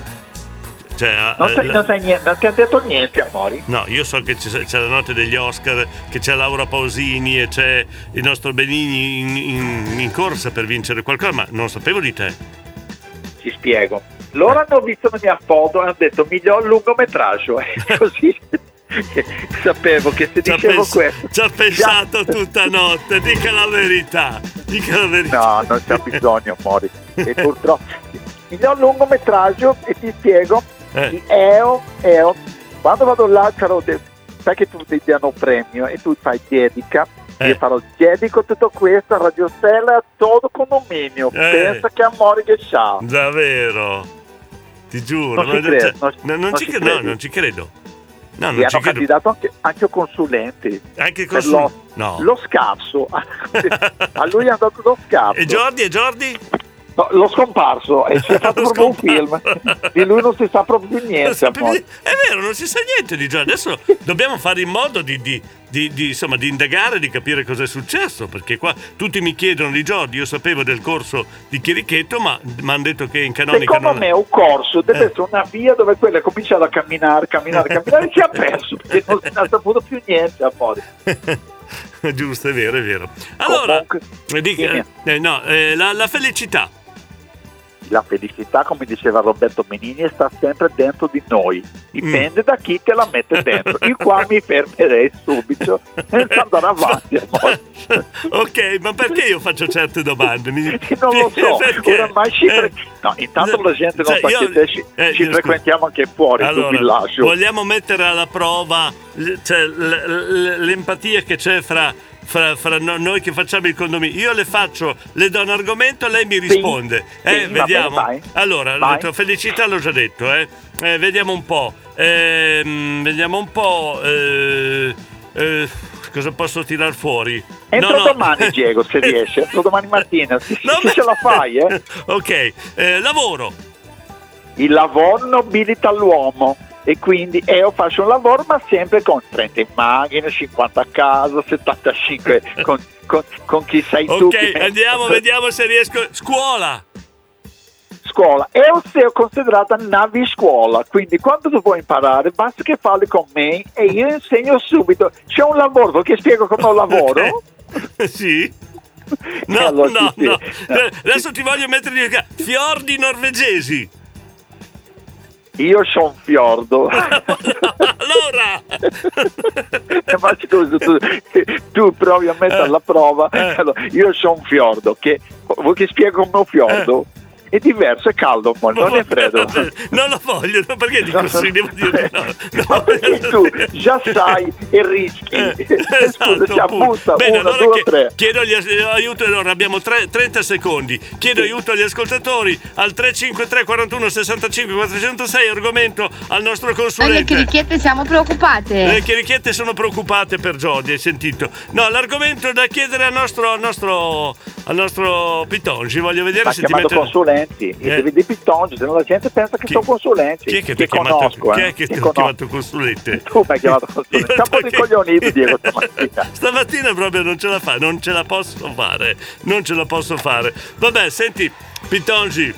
Cioè, Non, eh, sai, la- non sai niente, non ti ha detto niente, amori. No, io so che c'è, c'è la notte degli Oscar, che c'è Laura Pausini e c'è il nostro Benigni in, in- in corsa per vincere qualcosa, ma non sapevo di te. Ti spiego. Loro hanno visto la mia foto e hanno detto miglior lungometraggio. E così sapevo che se dicevo pens- questo... ci ha pensato tutta notte, dica la verità, dica la verità. No, non c'è bisogno, amori. E purtroppo... Miglior lungometraggio e ti spiego. Eh. Di EO, EO. Quando vado là, caro, de- sai che tu ti danno un premio e tu fai dedica. Eh. Io farò dedico tutto questo a Radio Stella a tutto condominio. Eh. Pensa che amore che c'ha. Davvero, ti giuro. Non ci credo, non- non ci credo. No, non hanno candidato anche, anche a consulenti. Anche per consul- lo, no. lo scarso. a lui hanno dato lo scarso. E Jordi, e Jordi? No, l'ho scomparso e si è fatto proprio un film. Di lui non si sa proprio più niente. amore. È vero, non si sa niente di Jordi. Adesso dobbiamo fare in modo di, di- di- di, insomma, di indagare, di capire cosa è successo. Perché qua tutti mi chiedono di Jordi. Io sapevo del corso di Chirichetto, ma mi hanno detto che in canonica Secondo non me un corso deve Eh. essere una via dove quello è cominciato a camminare, camminare, camminare e si è perso perché non si è saputo più niente amore. Giusto, è vero, è vero. Allora, dica- eh, no, eh, la, la felicità. La felicità, come diceva Roberto Benigni, sta sempre dentro di noi. Dipende da chi te la mette dentro. Io qua mi fermerei subito senza andare avanti. Ok, ma perché io faccio certe domande? Mi- Non lo so, Perché? oramai ci fre- No, intanto la gente non Cioè, sa io- che te ci, eh, ci frequentiamo anche fuori Allora, vogliamo mettere alla prova cioè, l- l- l'empatia che c'è fra, fra- fra no- noi che facciamo il condominio. Io le faccio, le do un argomento, lei mi risponde. eh, sì, vediamo. bene, allora, Vai. felicità l'ho già detto, eh. Eh, vediamo un po'. Ehm, vediamo un po'. eh, eh, cosa posso tirar fuori? Entro No, no. domani, Diego, se riesci. Entro domani mattina. Se, se ce la fai, eh. ok, eh, lavoro. Il lavoro nobilita l'uomo. E quindi io faccio un lavoro, ma sempre con 30 immagini, 50 a casa, 75 con, con- con chi sei tu. Ok, andiamo, vediamo se riesco. Scuola. Scuola. Io sei considerata navi scuola, quindi quando tu vuoi imparare basta che parli con me e io insegno subito. C'è un lavoro, che spiego come lavoro? sì. No, allora, no, sì, sì. no. Adesso ti voglio mettere di fiordi norvegesi. Io sono un fiordo. allora! Ma scusa, tu, tu provi a mettere alla prova. Eh. Allora, io sono un fiordo. Che, vuoi che spiego come fiordo? È diverso, è caldo, amore, non è freddo. Non lo voglio, no, perché dico sì, devo dire no. Ma perché tu già sai e rischi. Scusa, ci abbusta. Eh, Bene, Uno, allora due, tre. chiedo gli as- aiuto, allora abbiamo tre- 30 secondi. Chiedo aiuto agli ascoltatori al 353 41 65 406, argomento al nostro Noi le consulente. chirichiette siamo preoccupate. Le chirichiette sono preoccupate per Jody, hai sentito? No, l'argomento da chiedere al nostro, al nostro, al nostro Pitongi, voglio vedere Ma se ti mette... consulenti, Eh. e devi dire pitongi, se no la gente pensa che sono consulenti. Chi è che ti ha Che chiamato? eh, che che chiamato consulente? Tu mi hai chiamato consulente. Siamo ricoglioniti, Diego, stamattina. Stamattina proprio non ce la fa, non ce la posso fare, non ce la posso fare. Vabbè, senti, Pitongi,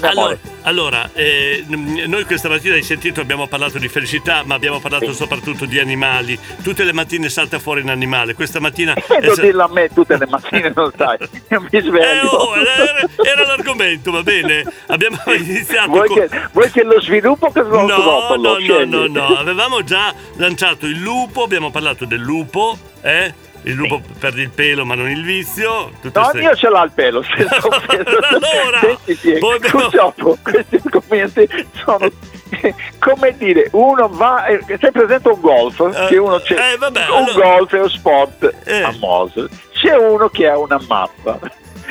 Allora, allora, eh, noi questa mattina hai sentito abbiamo parlato di felicità, ma abbiamo parlato soprattutto di animali. Tutte le mattine salta fuori un animale. Questa mattina E lo dirlo a me tutte le mattine, non sai. Io mi Eh, sveglio. oh, era, era l'argomento, va bene? Abbiamo iniziato Vuoi con... che, vuoi che lo sviluppo che lo No, dopo? no, no, scegli? no, no, avevamo già lanciato il lupo, abbiamo parlato del lupo, eh? Il lupo perde il pelo ma non il vizio. tutte No, ste- mio ce l'ha il pelo. allora, Senti, sì, poi abbiamo- purtroppo questi argomenti sono come dire, uno va, eh, sei presente un golf, che uno c'è, eh, vabbè, un allora- golf è un sport famoso, c'è uno che ha una mappa.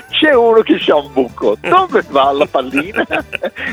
C'è uno che c'ha un buco, dove va la pallina?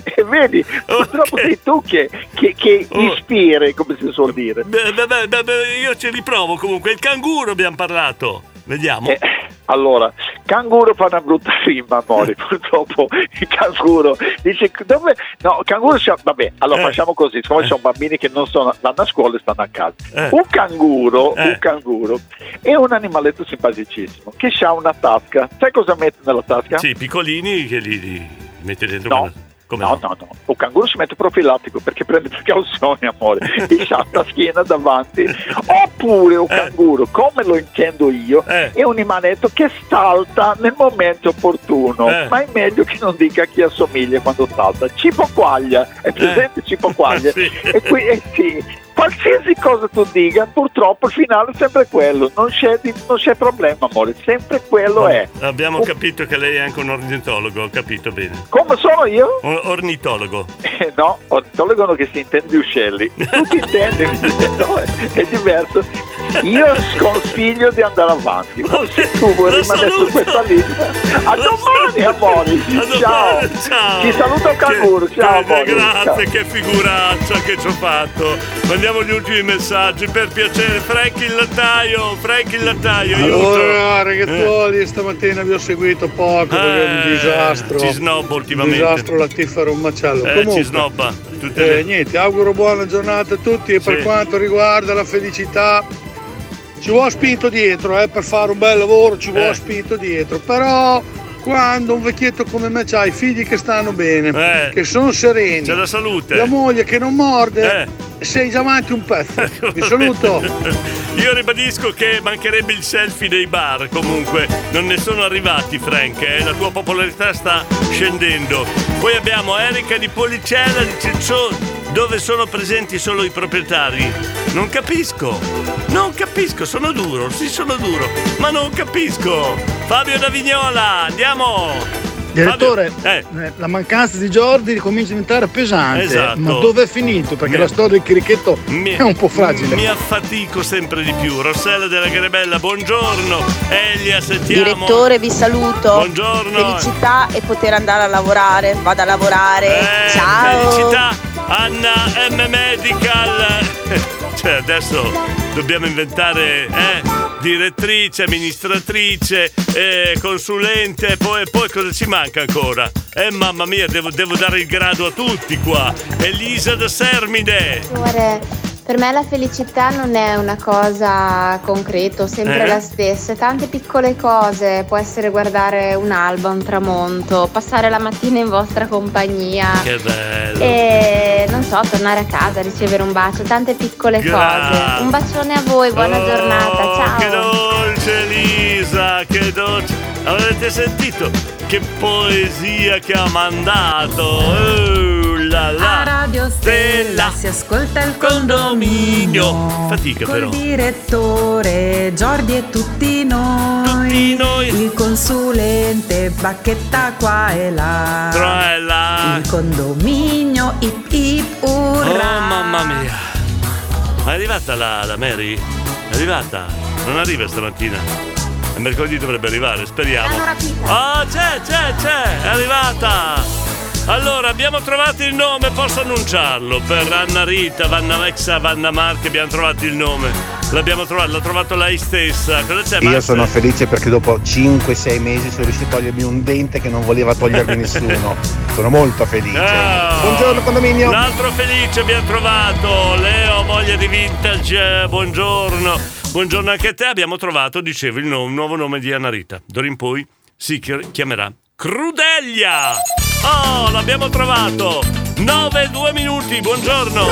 e vedi, purtroppo sei tu che, che, che ispiri, come si suol dire. Beh, beh, beh, io ci riprovo comunque. Il canguro abbiamo parlato. Vediamo. Eh, allora, canguro fa una brutta rima, amore, purtroppo il canguro dice dove no, canguro c'ha- vabbè, allora facciamo così, siccome ci sono bambini che non sono, vanno a scuola e stanno a casa. Eh. Un canguro, Eh. un canguro è un animaletto simpaticissimo che ha una tasca. Sai cosa mette nella tasca? Sì, piccolini che li, li metti dentro. No. quella- Come No, no, no. Un canguro si mette profilattico perché prende precauzioni, amore. E la schiena davanti. Oppure un canguro, come lo intendo io, è un animaletto che salta nel momento opportuno. Eh. Ma è meglio che non dica a chi assomiglia quando salta. Cipo quaglia, è presente Cipo quaglia? Sì. E qui, eh sì, qualsiasi cosa tu dica, purtroppo il finale è sempre quello. Non c'è, non c'è problema, amore. Sempre quello è. Abbiamo capito che lei è anche un ornitologo, ho capito bene. Come sono io? Un ornitologo. Eh, no, ornitologo che si intende di uccelli. Tu ti intendi, no, è, è diverso. Io sconsiglio di andare avanti. Ma se tu vuoi rimanere su questa linea, a domani, amori. Ciao. Ciao. Ti saluto canguro. Ciao, che- amori. Grazie, Ciao. che figuraccia che ci ho fatto. Mandiamo gli ultimi messaggi per piacere. Frank il lattaio, Frank il lattaio, aiuto. Allora, ragazzuoli, stamattina vi ho seguito poco perché è un Eh, disastro. ci snobba ultimamente. Un disastro latifero, un macello. Eh, Comunque, ci snobba. Eh, le- niente, auguro buona giornata a tutti e per Sì. quanto riguarda la felicità ci vuole spinto dietro, eh, per fare un bel lavoro ci vuole Eh. spinto dietro, però quando un vecchietto come me c'ha i figli che stanno bene, Eh. che sono sereni, C'è la salute. la moglie che non morde, Eh. sei già avanti un pezzo. Vi saluto. Io ribadisco che mancherebbe il selfie dei bar, comunque non ne sono arrivati Frank, eh? la tua popolarità sta scendendo. Poi abbiamo Erika di Policella di Ciccione, dove sono presenti solo i proprietari. Non capisco, non capisco, sono duro, sì sono duro, ma non capisco. Fabio da Vignola, andiamo! Direttore, eh. eh, la mancanza di Jordi comincia a diventare pesante. Esatto. Ma dove è finito? Perché Mi- la storia del crichetto Mi- è un po' fragile. Mi affatico sempre di più. Rossella della Grebella, buongiorno. Elia, sentiamo. Direttore, vi saluto. Buongiorno. Felicità e poter andare a lavorare. Vado a lavorare. Eh, Ciao. Felicità, Anna M Medical. Cioè, adesso dobbiamo inventare, eh? Direttrice, amministratrice, eh, consulente, poi, poi cosa ci manca ancora? Eh mamma mia, devo, devo dare il grado a tutti qua. Elisa da Sermide. Amore, per me la felicità non è una cosa concreta, sempre Eh? la stessa. Tante piccole cose, può essere guardare un'alba, un tramonto, passare la mattina in vostra compagnia. Che bello. E non so, tornare a casa, ricevere un bacio, tante piccole Grazie. cose. Un bacione a voi, buona Oh, giornata, Che ciao. dolce Elisa, che dolce. Avete sentito che poesia che ha mandato? Oh, la la. A Radio Stella si ascolta il condominio. Fatica Col però. direttore Giordi e tutti noi. Il consulente Bacchetta qua e là. Tra e là. Il condominio ip ip Oh urra. mamma mia. Ma è arrivata la, la Mary? È arrivata? Non arriva stamattina. Mercoledì dovrebbe arrivare, speriamo. Ah, c'è, c'è, c'è, è arrivata. Allora, abbiamo trovato il nome, posso annunciarlo. Per Anna Rita, Vanna Exa, Vanna Marchi abbiamo trovato il nome. L'abbiamo trovato, l'ha trovato lei stessa. Cosa c'è, Io sono felice perché dopo 5-6 mesi sono riuscito a togliermi un dente che non voleva togliermi nessuno. Sono molto felice. Oh. Buongiorno condominio. Un altro felice abbiamo trovato, Leo, moglie di vintage, buongiorno. Buongiorno anche a te, abbiamo trovato, dicevo, il no- nuovo nome di Anna Rita. D'ora in poi si chi- chiamerà Crudelia. Oh, l'abbiamo trovato! 9 2 minuti, buongiorno!